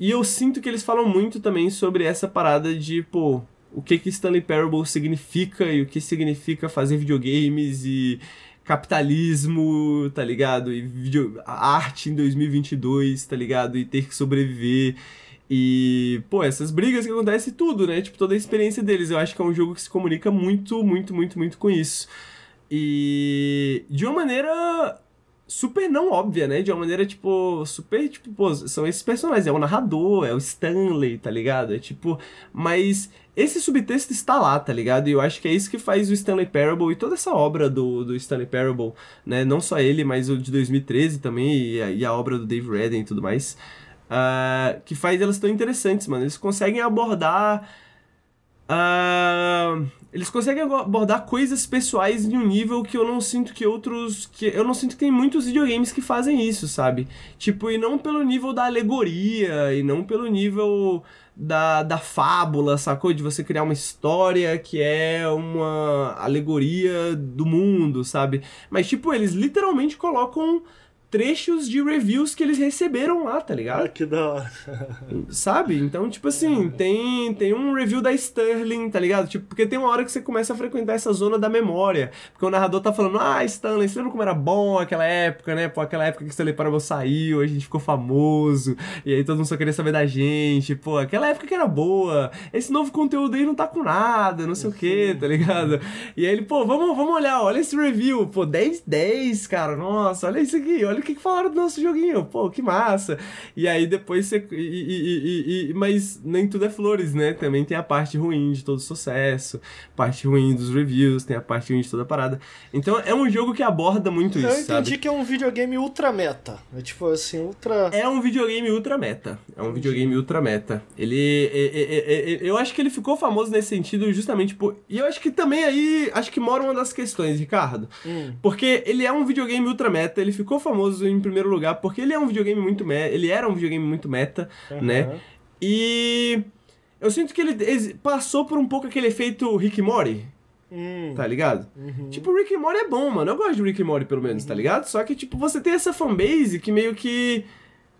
Speaker 1: E eu sinto que eles falam muito também sobre essa parada de, pô, o que que Stanley Parable significa e o que significa fazer videogames e capitalismo, tá ligado? E video... arte em 2022, tá ligado? E ter que sobreviver. E, pô, essas brigas que acontecem tudo, né? Tipo, toda a experiência deles. Eu acho que é um jogo que se comunica muito, muito, muito, muito com isso. E de uma maneira super não óbvia, né? De uma maneira, tipo, super, tipo, pô, são esses personagens, é o narrador, é o Stanley, tá ligado? É tipo, mas esse subtexto está lá, tá ligado? E eu acho que é isso que faz o Stanley Parable e toda essa obra do, do Stanley Parable, né? Não só ele, mas o de 2013 também e a, e a obra do Dave Redden e tudo mais. ah, que faz elas tão interessantes, mano. Eles conseguem abordar ah, eles conseguem abordar coisas pessoais em um nível que eu não sinto que outros. que Eu não sinto que tem muitos videogames que fazem isso, sabe? Tipo, e não pelo nível da alegoria, e não pelo nível da, da fábula, sacou? De você criar uma história que é uma alegoria do mundo, sabe? Mas, tipo, eles literalmente colocam trechos de reviews que eles receberam lá, tá ligado?
Speaker 2: Ah, que da hora.
Speaker 1: Sabe? Então, tipo assim, tem, tem um review da Sterling, tá ligado? Tipo, porque tem uma hora que você começa a frequentar essa zona da memória. Porque o narrador tá falando, ah, Stanley, você lembra como era bom aquela época, né? Pô, aquela época que Stanley Parable saiu, a gente ficou famoso, e aí todo mundo só queria saber da gente. Pô, aquela época que era boa. Esse novo conteúdo aí não tá com nada, não sei o que, tá ligado? E aí ele, pô, vamos, vamos olhar, olha esse review. Pô, 10, 10, cara, nossa, olha isso aqui, olha o que, que falaram do nosso joguinho. Pô, que massa. E aí depois você. e- e- e- mas nem tudo é flores, né? Também tem a parte ruim de todo o sucesso, parte ruim dos reviews, tem a parte ruim de toda a parada. Então é um jogo que aborda muito isso,
Speaker 2: Eu entendi
Speaker 1: sabe?
Speaker 2: que é um videogame ultra meta. É tipo assim, ultra.
Speaker 1: É um videogame ultra meta. É um videogame ultra meta. Ele. é- é- é- eu acho que ele ficou famoso nesse sentido justamente por. E eu acho que também aí. Acho que mora uma das questões, Ricardo.
Speaker 2: Hum.
Speaker 1: Porque ele é um videogame ultra meta. Ele ficou famoso em primeiro lugar porque ele é um videogame muito meta. Ele era um videogame muito meta, né?
Speaker 2: Aham.
Speaker 1: E. Eu sinto que ele passou por um pouco aquele efeito Rick Morty,
Speaker 2: Hum.
Speaker 1: tá ligado?
Speaker 2: Uhum.
Speaker 1: Tipo, Rick Morty é bom, mano. Eu gosto de Rick Morty, pelo menos, tá ligado? Só que, tipo, você tem essa fanbase que meio que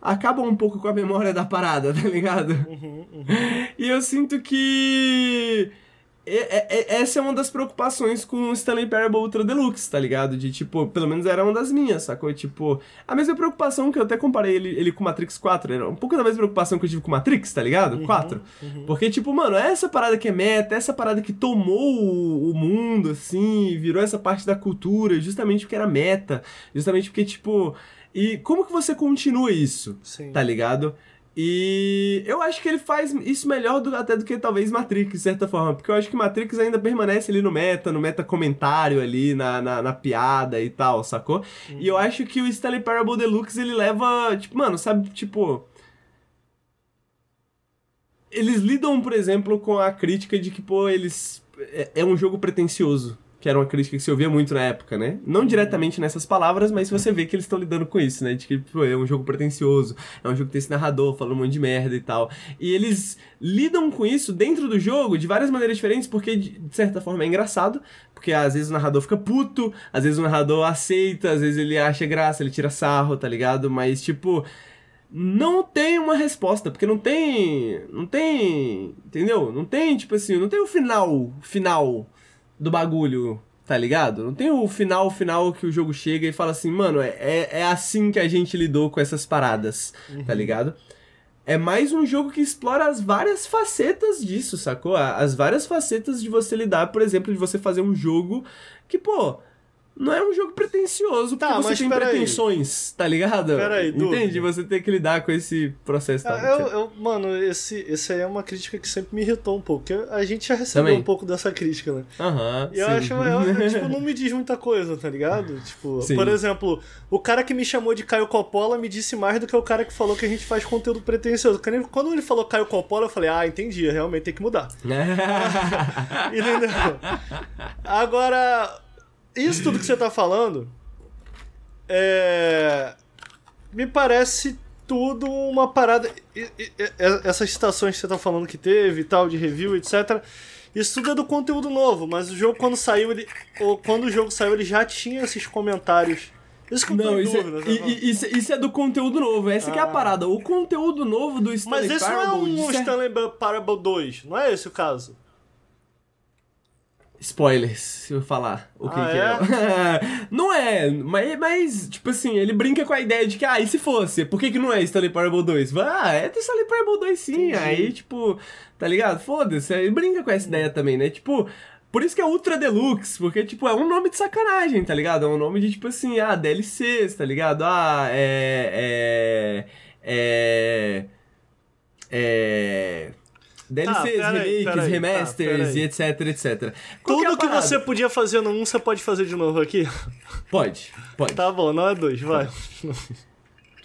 Speaker 1: acaba um pouco com a memória da parada, tá ligado?
Speaker 2: Uhum, uhum.
Speaker 1: E eu sinto que é- é- essa é uma das preocupações com o Stanley Parable Ultra Deluxe, tá ligado? De tipo, pelo menos era uma das minhas, sacou? Tipo, a mesma preocupação que eu até comparei ele, ele com Matrix 4, era um pouco da mesma preocupação que eu tive com Matrix, tá ligado? 4. Porque, tipo, mano, essa parada que é meta, essa parada que tomou o, o mundo, assim, virou essa parte da cultura, justamente porque era meta, justamente porque, tipo. E como que você continua isso?
Speaker 2: Sim.
Speaker 1: tá ligado? E eu acho que ele faz isso melhor do- até do que talvez Matrix, de certa forma. Porque eu acho que Matrix ainda permanece ali no meta, no meta comentário ali, na, na, na piada e tal, sacou? E eu acho que o Stanley Parable Deluxe, ele leva, tipo, mano, sabe, tipo... Eles lidam, por exemplo, com a crítica de que, pô, eles... É, é um jogo pretencioso. Que era uma crítica que se ouvia muito na época, né? Não diretamente nessas palavras, mas você vê que eles estão lidando com isso, né? De que, pô, é um jogo pretencioso, é um jogo que tem esse narrador falando um monte de merda e tal. E eles lidam com isso dentro do jogo de várias maneiras diferentes, porque de certa forma é engraçado, porque às vezes o narrador fica puto, às vezes o narrador aceita, às vezes ele acha graça, ele tira sarro, tá ligado? Mas, tipo, não tem uma resposta, porque não tem. Não tem. Entendeu? Não tem, tipo assim, não tem o final. Final do bagulho, tá ligado? Não tem o final final que o jogo chega e fala assim, mano, é, é, é assim que a gente lidou com essas paradas, tá ligado? É mais um jogo que explora as várias facetas disso, sacou? As várias facetas de você lidar, por exemplo, de você fazer um jogo que, pô, não é um jogo pretencioso, porque
Speaker 2: Tá,
Speaker 1: você
Speaker 2: mas
Speaker 1: tem pretensões, tá ligado?
Speaker 2: Peraí.
Speaker 1: Entende? Você tem que lidar com esse processo. Tá?
Speaker 2: Eu, eu- mano, esse, esse aí é uma crítica que sempre me irritou um pouco. porque a gente já recebeu
Speaker 1: Também.
Speaker 2: um pouco dessa crítica, né?
Speaker 1: Aham,
Speaker 2: E eu acho, eu, tipo, não me diz muita coisa, tá ligado? Tipo,
Speaker 1: Sim.
Speaker 2: por exemplo, o cara que me chamou de Caio Coppola me disse mais do que o cara que falou que a gente faz conteúdo pretencioso. Quando ele- Quando ele falou Caio Coppola, eu falei, ah, entendi, realmente tem que mudar. Entendeu? Agora, isso tudo que você tá falando é. Me parece tudo uma parada. Essas citações que você tá falando que teve e tal, de review, etc. Isso tudo é do conteúdo novo, mas o jogo quando saiu, ele. Ou quando o jogo saiu, ele já tinha esses comentários. Isso que eu
Speaker 1: Não, isso é,
Speaker 2: dúvida.
Speaker 1: e- isso, isso é do conteúdo novo, essa que é a
Speaker 2: Ah.
Speaker 1: parada. O conteúdo novo do Stanley
Speaker 2: Mas esse não é
Speaker 1: Parable,
Speaker 2: um
Speaker 1: cer-
Speaker 2: Stanley Parable 2, não é esse o caso?
Speaker 1: Spoilers, se eu falar o que,
Speaker 2: Ah,
Speaker 1: que é. não é, mas, mas, tipo assim, ele brinca com a ideia de que, ah, e se fosse? Por que, que não é Stanley Parable 2? Ah, é Stanley Parable 2 sim.
Speaker 2: Entendi.
Speaker 1: Aí, tipo, tá ligado? Foda-se, ele brinca com essa ideia também, né? Tipo, por isso que é Ultra Deluxe, porque, tipo, é um nome de sacanagem, tá ligado? É um nome de, tipo assim, ah, DLCs, tá ligado? Ah, é. É. É. É. DLCs,
Speaker 2: Tá,
Speaker 1: remakes,
Speaker 2: peraí, tá,
Speaker 1: remasters
Speaker 2: peraí.
Speaker 1: e etc, etc. Qual é
Speaker 2: Tudo que
Speaker 1: parada?
Speaker 2: você podia fazer no 1, você pode fazer de novo aqui?
Speaker 1: Pode, pode.
Speaker 2: Tá bom, não é 2, vai.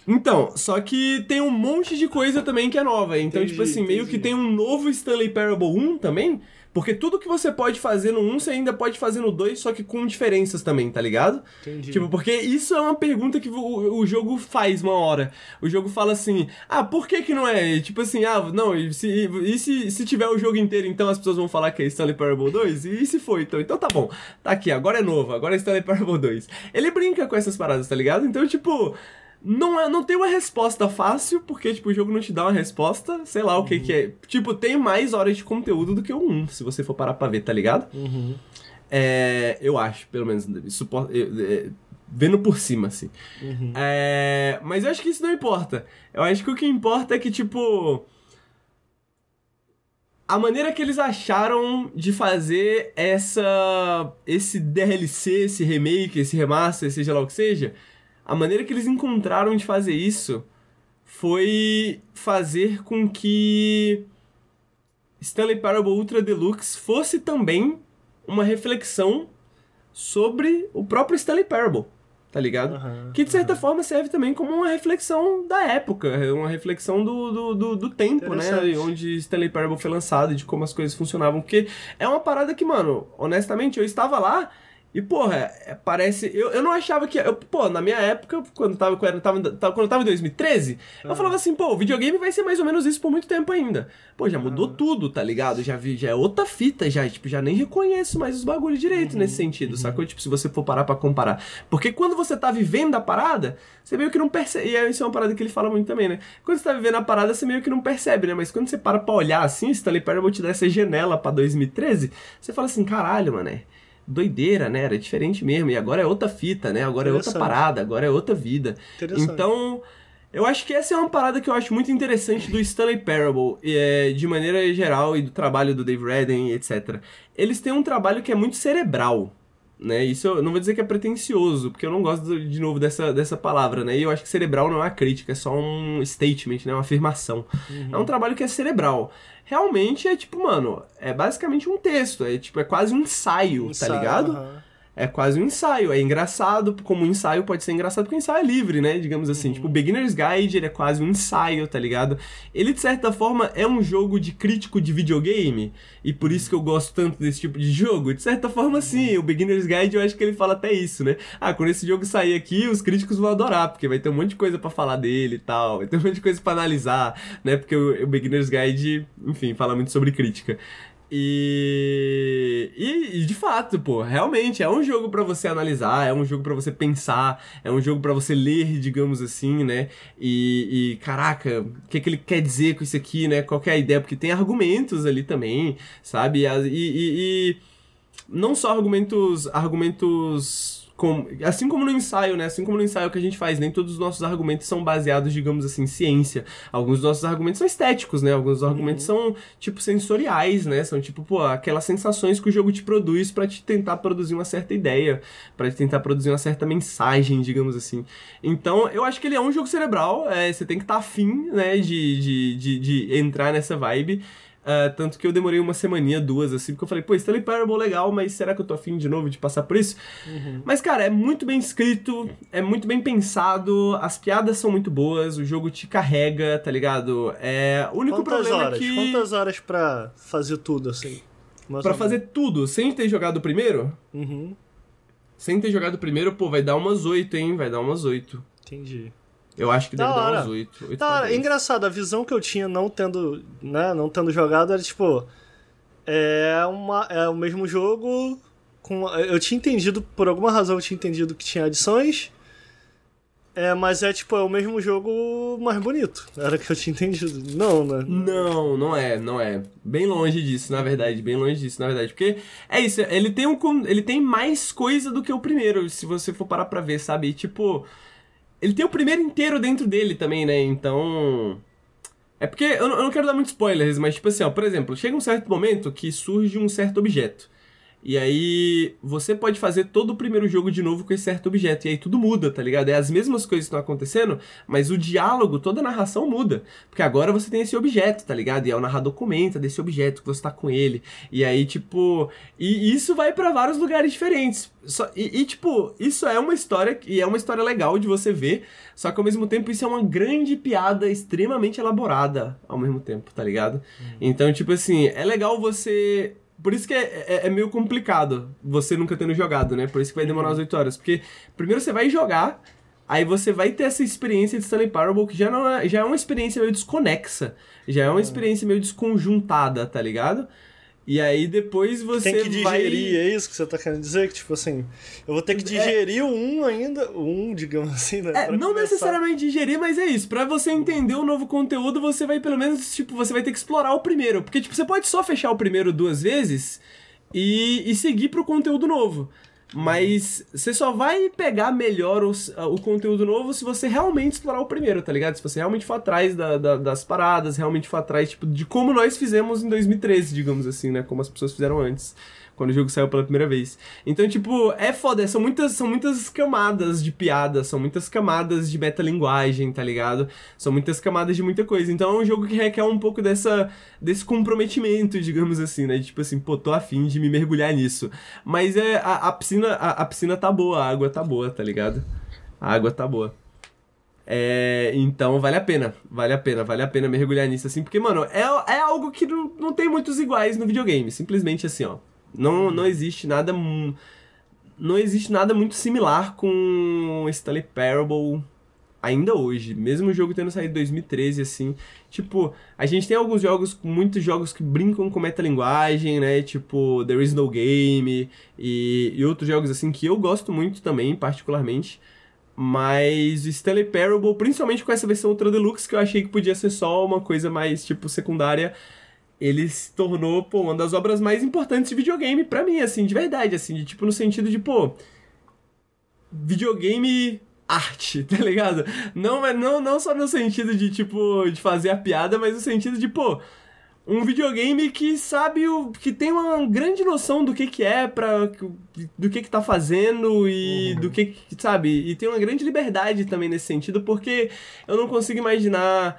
Speaker 1: Então, só que tem um monte de coisa também que é nova. Então,
Speaker 2: Entendi,
Speaker 1: tipo assim, meio
Speaker 2: entendi.
Speaker 1: que tem um novo Stanley Parable 1 também. Porque tudo que você pode fazer no 1, você ainda pode fazer no 2, só que com diferenças também, tá ligado?
Speaker 2: Entendi.
Speaker 1: Tipo, porque isso é uma pergunta que o, o jogo faz uma hora. O jogo fala assim, ah, por que que não é? E, Tipo assim, ah, não, e se, e se, se tiver o jogo inteiro, então as pessoas vão falar que é Stanley Parable 2? E, se foi, então? Então tá bom, tá aqui, agora é novo, agora é Stanley Parable 2. Ele brinca com essas paradas, tá ligado? Então, tipo... Não, é, não tem uma resposta fácil, porque, tipo, o jogo não te dá uma resposta, sei lá o que que é. Tipo, tem mais horas de conteúdo do que o 1, se você for parar pra ver, tá ligado?
Speaker 2: Uhum.
Speaker 1: É, eu acho, pelo menos, supo- eu- é, vendo por cima, assim.
Speaker 2: Uhum.
Speaker 1: É, mas eu acho que isso não importa. Eu acho que o que importa é que, tipo. A maneira que eles acharam de fazer essa. esse DLC, esse remake, esse remaster, seja lá o que seja. A maneira que eles encontraram de fazer isso foi fazer com que Stanley Parable Ultra Deluxe fosse também uma reflexão sobre o próprio Stanley Parable, tá ligado?
Speaker 2: Aham,
Speaker 1: que de certa forma serve também como uma reflexão da época, uma reflexão do, do, do, do tempo, né? Onde Stanley Parable foi lançado e de como as coisas funcionavam. Porque é uma parada que, mano, honestamente, eu estava lá E, porra, é, parece. Eu, eu não achava que. Eu, pô, na minha época, quando tava, quando eu tava, quando eu tava em 2013, eu falava assim, pô, o videogame vai ser mais ou menos isso por muito tempo ainda. Pô, já mudou tudo, tá ligado? Já vi, já é outra fita, já, tipo, já nem reconheço mais os bagulhos direito nesse sentido, sacou? Tipo, se você for parar pra comparar. Porque quando você tá vivendo a parada, você meio que não percebe. E é- isso é uma parada que ele fala muito também, né? Quando você tá vivendo a parada, você meio que não percebe, né? Mas quando você para pra olhar assim, Stanley Parable te dá essa janela pra 2013, você fala assim, caralho, mano, é doideira, né? Era diferente mesmo. E agora é outra fita, né? Agora é outra parada, agora é outra vida.
Speaker 2: Interessante.
Speaker 1: Então, eu acho que essa é uma parada que eu acho muito interessante do Stanley Parable, e, é, de maneira geral, e do trabalho do Dave Redden, etc. Eles têm um trabalho que é muito cerebral. Né? Isso eu não vou dizer que é pretencioso, porque eu não gosto de novo dessa, dessa palavra, né? E eu acho que cerebral não é uma crítica, é só um statement, né? Uma afirmação. É um trabalho que é cerebral. Realmente é tipo, mano, é basicamente um texto, é tipo, é quase um ensaio, tá ligado?
Speaker 2: Aham.
Speaker 1: É quase um ensaio. É engraçado, como um ensaio pode ser engraçado, porque o ensaio é livre, né? Digamos assim. Tipo, o Beginner's Guide, ele é quase um ensaio, tá ligado? Ele, de certa forma, é um jogo de crítico de videogame. E por isso que eu gosto tanto desse tipo de jogo. De certa forma, sim. O Beginner's Guide, eu acho que ele fala até isso, né? Ah, quando esse jogo sair aqui, os críticos vão adorar, porque vai ter um monte de coisa pra falar dele e tal. Vai ter um monte de coisa pra analisar, né? Porque o, o Beginner's Guide, enfim, fala muito sobre crítica. E, e, e, de fato, pô, realmente é um jogo pra você analisar, é um jogo pra você pensar, é um jogo pra você ler, digamos assim, né? E, e, caraca, o que, que ele quer dizer com isso aqui, né? Qual é a ideia? Porque tem argumentos ali também, sabe? E- e não só argumentos, argumentos com, assim como no ensaio, né? Assim como no ensaio que a gente faz, nem todos os nossos argumentos são baseados, digamos assim, em ciência. Alguns dos nossos argumentos são estéticos, né? Alguns dos argumentos são, tipo, sensoriais, né? São, tipo, pô, aquelas sensações que o jogo te produz pra te tentar produzir uma certa ideia, pra te tentar produzir uma certa mensagem, digamos assim. Então, eu acho que ele é um jogo cerebral, é, você tem que estar afim, né, de, de, de, de entrar nessa vibe. Ah, tanto que eu demorei uma semaninha, duas, assim, porque eu falei, pô, Stanley Parable legal, mas será que eu tô afim de novo de passar por isso? Mas, cara, é muito bem escrito, é muito bem pensado, as piadas são muito boas, o jogo te carrega, tá ligado? É, o único
Speaker 2: Quantas
Speaker 1: problema
Speaker 2: horas?
Speaker 1: é que...
Speaker 2: Quantas horas pra fazer tudo, assim? Mais
Speaker 1: Pra fazer tudo, sem ter jogado o primeiro.
Speaker 2: Uhum,
Speaker 1: sem ter jogado o primeiro, pô, vai dar umas oito, hein? Vai dar umas oito.
Speaker 2: entendi.
Speaker 1: Eu acho que
Speaker 2: Da
Speaker 1: deve dar umas oito. oito
Speaker 2: Da
Speaker 1: pra
Speaker 2: hora, engraçado, a visão que eu tinha não tendo, né, não tendo jogado era tipo é uma é o mesmo jogo com eu tinha entendido por alguma razão eu tinha entendido que tinha adições. É, mas é tipo é o mesmo jogo mais bonito. Era o que eu tinha entendido. Não, né?
Speaker 1: Não, não é, não é. Bem longe disso, na verdade, bem longe disso, na verdade. Porque é isso, ele tem um ele tem mais coisa do que o primeiro, se você for parar pra ver, sabe? E, tipo, ele tem o primeiro inteiro dentro dele também, né? Então, é porque eu não, quero dar muitos spoilers, mas tipo assim, ó, por exemplo, chega um certo momento que surge um certo objeto. E aí você pode fazer todo o primeiro jogo de novo com esse certo objeto. E aí tudo muda, tá ligado? É as mesmas coisas que estão acontecendo, mas o diálogo, toda a narração muda. Porque agora você tem esse objeto, tá ligado? E aí o narrador comenta desse objeto que você tá com ele. E aí, tipo. E isso vai pra vários lugares diferentes. Só, e, e, tipo, isso é uma história. E é uma história legal de você ver. Só que ao mesmo tempo isso é uma grande piada extremamente elaborada ao mesmo tempo, tá ligado? Então, tipo assim, é legal você. Por isso que é, é- é meio complicado você nunca tendo jogado, né? Por isso que vai demorar umas 8 horas. Porque primeiro você vai jogar, aí você vai ter essa experiência de Stanley Parable que já, não é, já é uma experiência meio desconexa. Já é uma experiência meio desconjuntada, tá ligado? E aí depois você
Speaker 2: Tem que
Speaker 1: vai...
Speaker 2: digerir, é isso que você tá querendo dizer? Que tipo assim, eu vou ter que digerir o um ainda, o um, digamos assim, né?
Speaker 1: É, não
Speaker 2: começar.
Speaker 1: necessariamente digerir, mas é isso. Pra você entender o novo conteúdo, você vai pelo menos, tipo, você vai ter que explorar o primeiro. Porque, tipo, você pode só fechar o primeiro duas vezes e, e seguir pro conteúdo novo. Mas você só vai pegar melhor os- o conteúdo novo se você realmente explorar o primeiro, tá ligado? Se você realmente for atrás da- da- das paradas, realmente for atrás, tipo, de como nós fizemos em 2013, digamos assim, né? Como as pessoas fizeram antes quando o jogo saiu pela primeira vez. Então, tipo, é foda, são muitas, são muitas camadas de piada, são muitas camadas de metalinguagem, tá ligado? São muitas camadas de muita coisa. Então é um jogo que requer um pouco dessa, desse comprometimento, digamos assim, né? De, tipo assim, pô, tô afim de me mergulhar nisso. Mas é, a, a piscina, a, a piscina tá boa, a água tá boa, tá ligado? A água tá boa. É, então vale a pena, vale a pena, vale a pena mergulhar nisso, assim, porque, mano, é, é algo que não, não tem muitos iguais no videogame, simplesmente assim, ó. Não, não existe nada. não existe nada muito similar com Stanley Parable ainda hoje, mesmo o jogo tendo saído em 2013, assim, tipo, a gente tem alguns jogos, muitos jogos que brincam com metalinguagem, né, tipo There Is No Game e, e outros jogos, assim, que eu gosto muito também, particularmente, mas o Stanley Parable, principalmente com essa versão Ultra Deluxe, que eu achei que podia ser só uma coisa mais, tipo, secundária, ele se tornou, pô, uma das obras mais importantes de videogame para mim, assim, de verdade, assim, de, tipo, no sentido de, pô, videogame arte, tá ligado? Não, não, não só no sentido de, tipo, de fazer a piada, mas no sentido de, pô, um videogame que sabe o que tem uma grande noção do que que é para do que que tá fazendo e uhum. do que, que sabe e tem uma grande liberdade também nesse sentido porque eu não consigo imaginar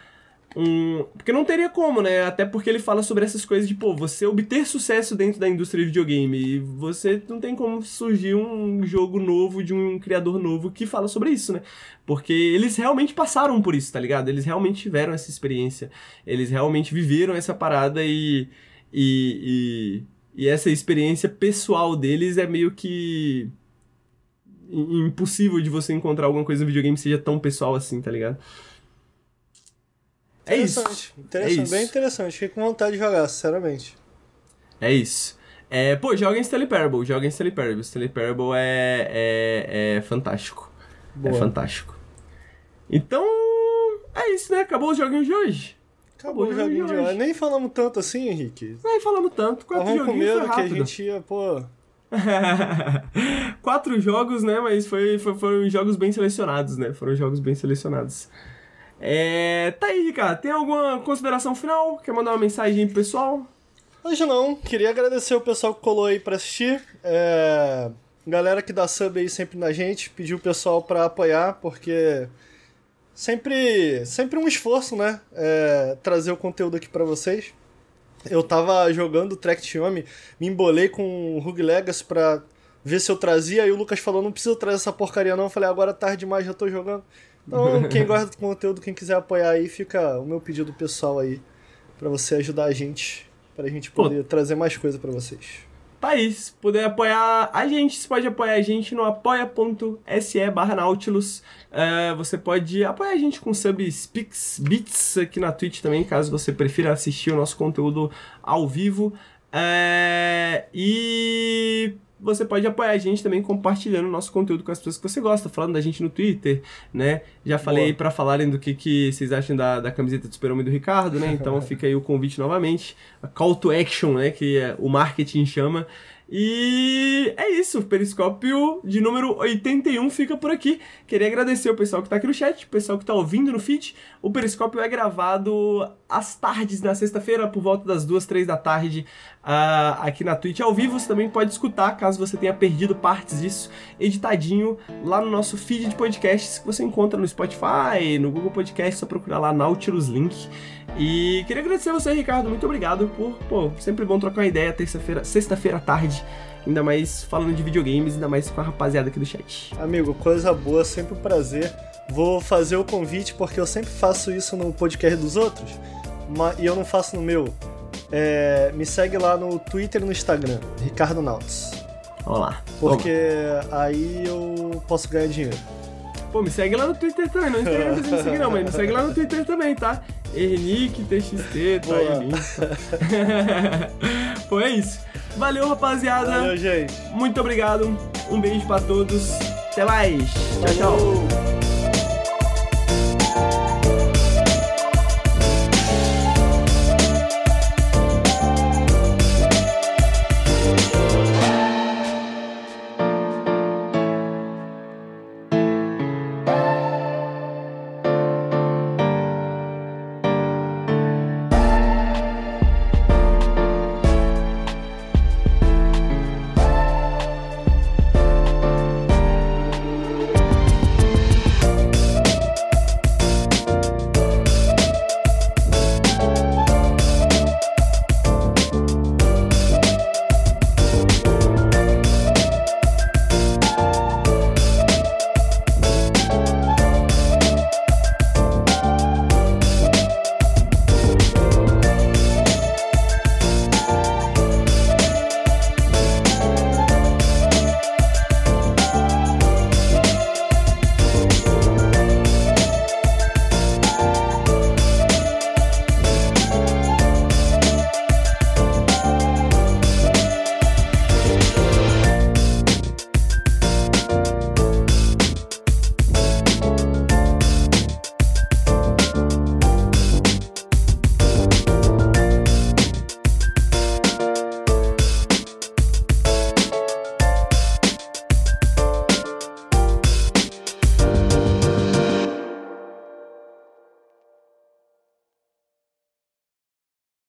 Speaker 1: um. Porque não teria como, né? Até porque ele fala sobre essas coisas de, pô, você obter sucesso dentro da indústria de videogame. E você não tem como surgir um jogo novo de um criador novo que fala sobre isso, né? Porque eles realmente passaram por isso, tá ligado? Eles realmente tiveram essa experiência. Eles realmente viveram essa parada e. E, e, e essa experiência pessoal deles é meio que. Impossível de você encontrar alguma coisa no videogame que seja tão pessoal assim, tá ligado? É isso.
Speaker 2: Interessante,
Speaker 1: é isso.
Speaker 2: bem interessante. Fiquei com vontade de jogar, sinceramente.
Speaker 1: É isso. É, pô, joga em Stanley Parable, joga em Stanley Parable. Stanley Parable é, é, é fantástico. É Boa. É fantástico. Então, é isso, né? Acabou os joguinhos de hoje.
Speaker 2: Acabou, Acabou o joguinho de hoje. Nem falamos tanto assim, Henrique.
Speaker 1: Nem falamos tanto. Quatro Tava com medo
Speaker 2: que a gente ia, pô...
Speaker 1: Quatro jogos, né? Mas foi, foi, foram jogos bem selecionados, né? Foram jogos bem selecionados. É... Tá aí, Ricardo. Tem alguma consideração final? Quer mandar uma mensagem pro pessoal?
Speaker 2: Hoje não. Queria agradecer o pessoal que colou aí pra assistir. É... Galera que dá sub aí sempre na gente. Pediu o pessoal pra apoiar, porque... Sempre, sempre um esforço, né? É... Trazer o conteúdo aqui para vocês. Eu tava jogando Track Xiaomi, me embolei com o Rug Legacy pra ver se eu trazia, aí o Lucas falou, não precisa trazer essa porcaria não. Eu falei, agora é tarde demais, já tô jogando. Então, quem gosta do conteúdo, quem quiser apoiar aí, fica o meu pedido pessoal aí para você ajudar a gente, pra gente poder Pô. trazer mais coisa para vocês.
Speaker 1: País, se puder apoiar a gente, você pode apoiar a gente no apoia.se barra Nautilus. Uh, você pode apoiar a gente com subs Pix, Bits aqui na Twitch também, caso você prefira assistir o nosso conteúdo ao vivo. Uh, e você pode apoiar a gente também compartilhando o nosso conteúdo com as pessoas que você gosta, falando da gente no Twitter, né? Já falei para falarem do que, que vocês acham da, da camiseta do Super-Homem do Ricardo, né? Então fica aí o convite novamente, a call to action, né? Que é, o marketing chama. E é isso, o Periscópio de número 81 fica por aqui. Queria agradecer o pessoal que está aqui no chat, o pessoal que está ouvindo no feed. O Periscópio é gravado às tardes, na sexta-feira, por volta das duas, três da tarde, uh, aqui na Twitch ao vivo. Você também pode escutar, caso você tenha perdido partes disso, editadinho lá no nosso feed de podcasts que você encontra no Spotify, no Google Podcast, só procurar lá Nautilus Link. E queria agradecer a você, Ricardo. Muito obrigado por, pô, sempre bom trocar uma ideia terça-feira, sexta-feira à tarde. Ainda mais falando de videogames, ainda mais com a rapaziada aqui do chat.
Speaker 2: Amigo, coisa boa, sempre um prazer. Vou fazer o convite porque eu sempre faço isso no podcast dos outros e eu não faço no meu. É, me segue lá no Twitter e no Instagram, Ricardo Nautis.
Speaker 1: Olá.
Speaker 2: Porque aí eu posso ganhar dinheiro.
Speaker 1: Pô, me segue lá no Twitter também, não Instagram não me segue não, mas me segue lá no Twitter também, tá? Ernick, TXT, tá aí, Pô, é isso. Valeu, rapaziada.
Speaker 2: Valeu, gente.
Speaker 1: Muito obrigado. Um beijo pra todos. Até mais. Tchau, tchau.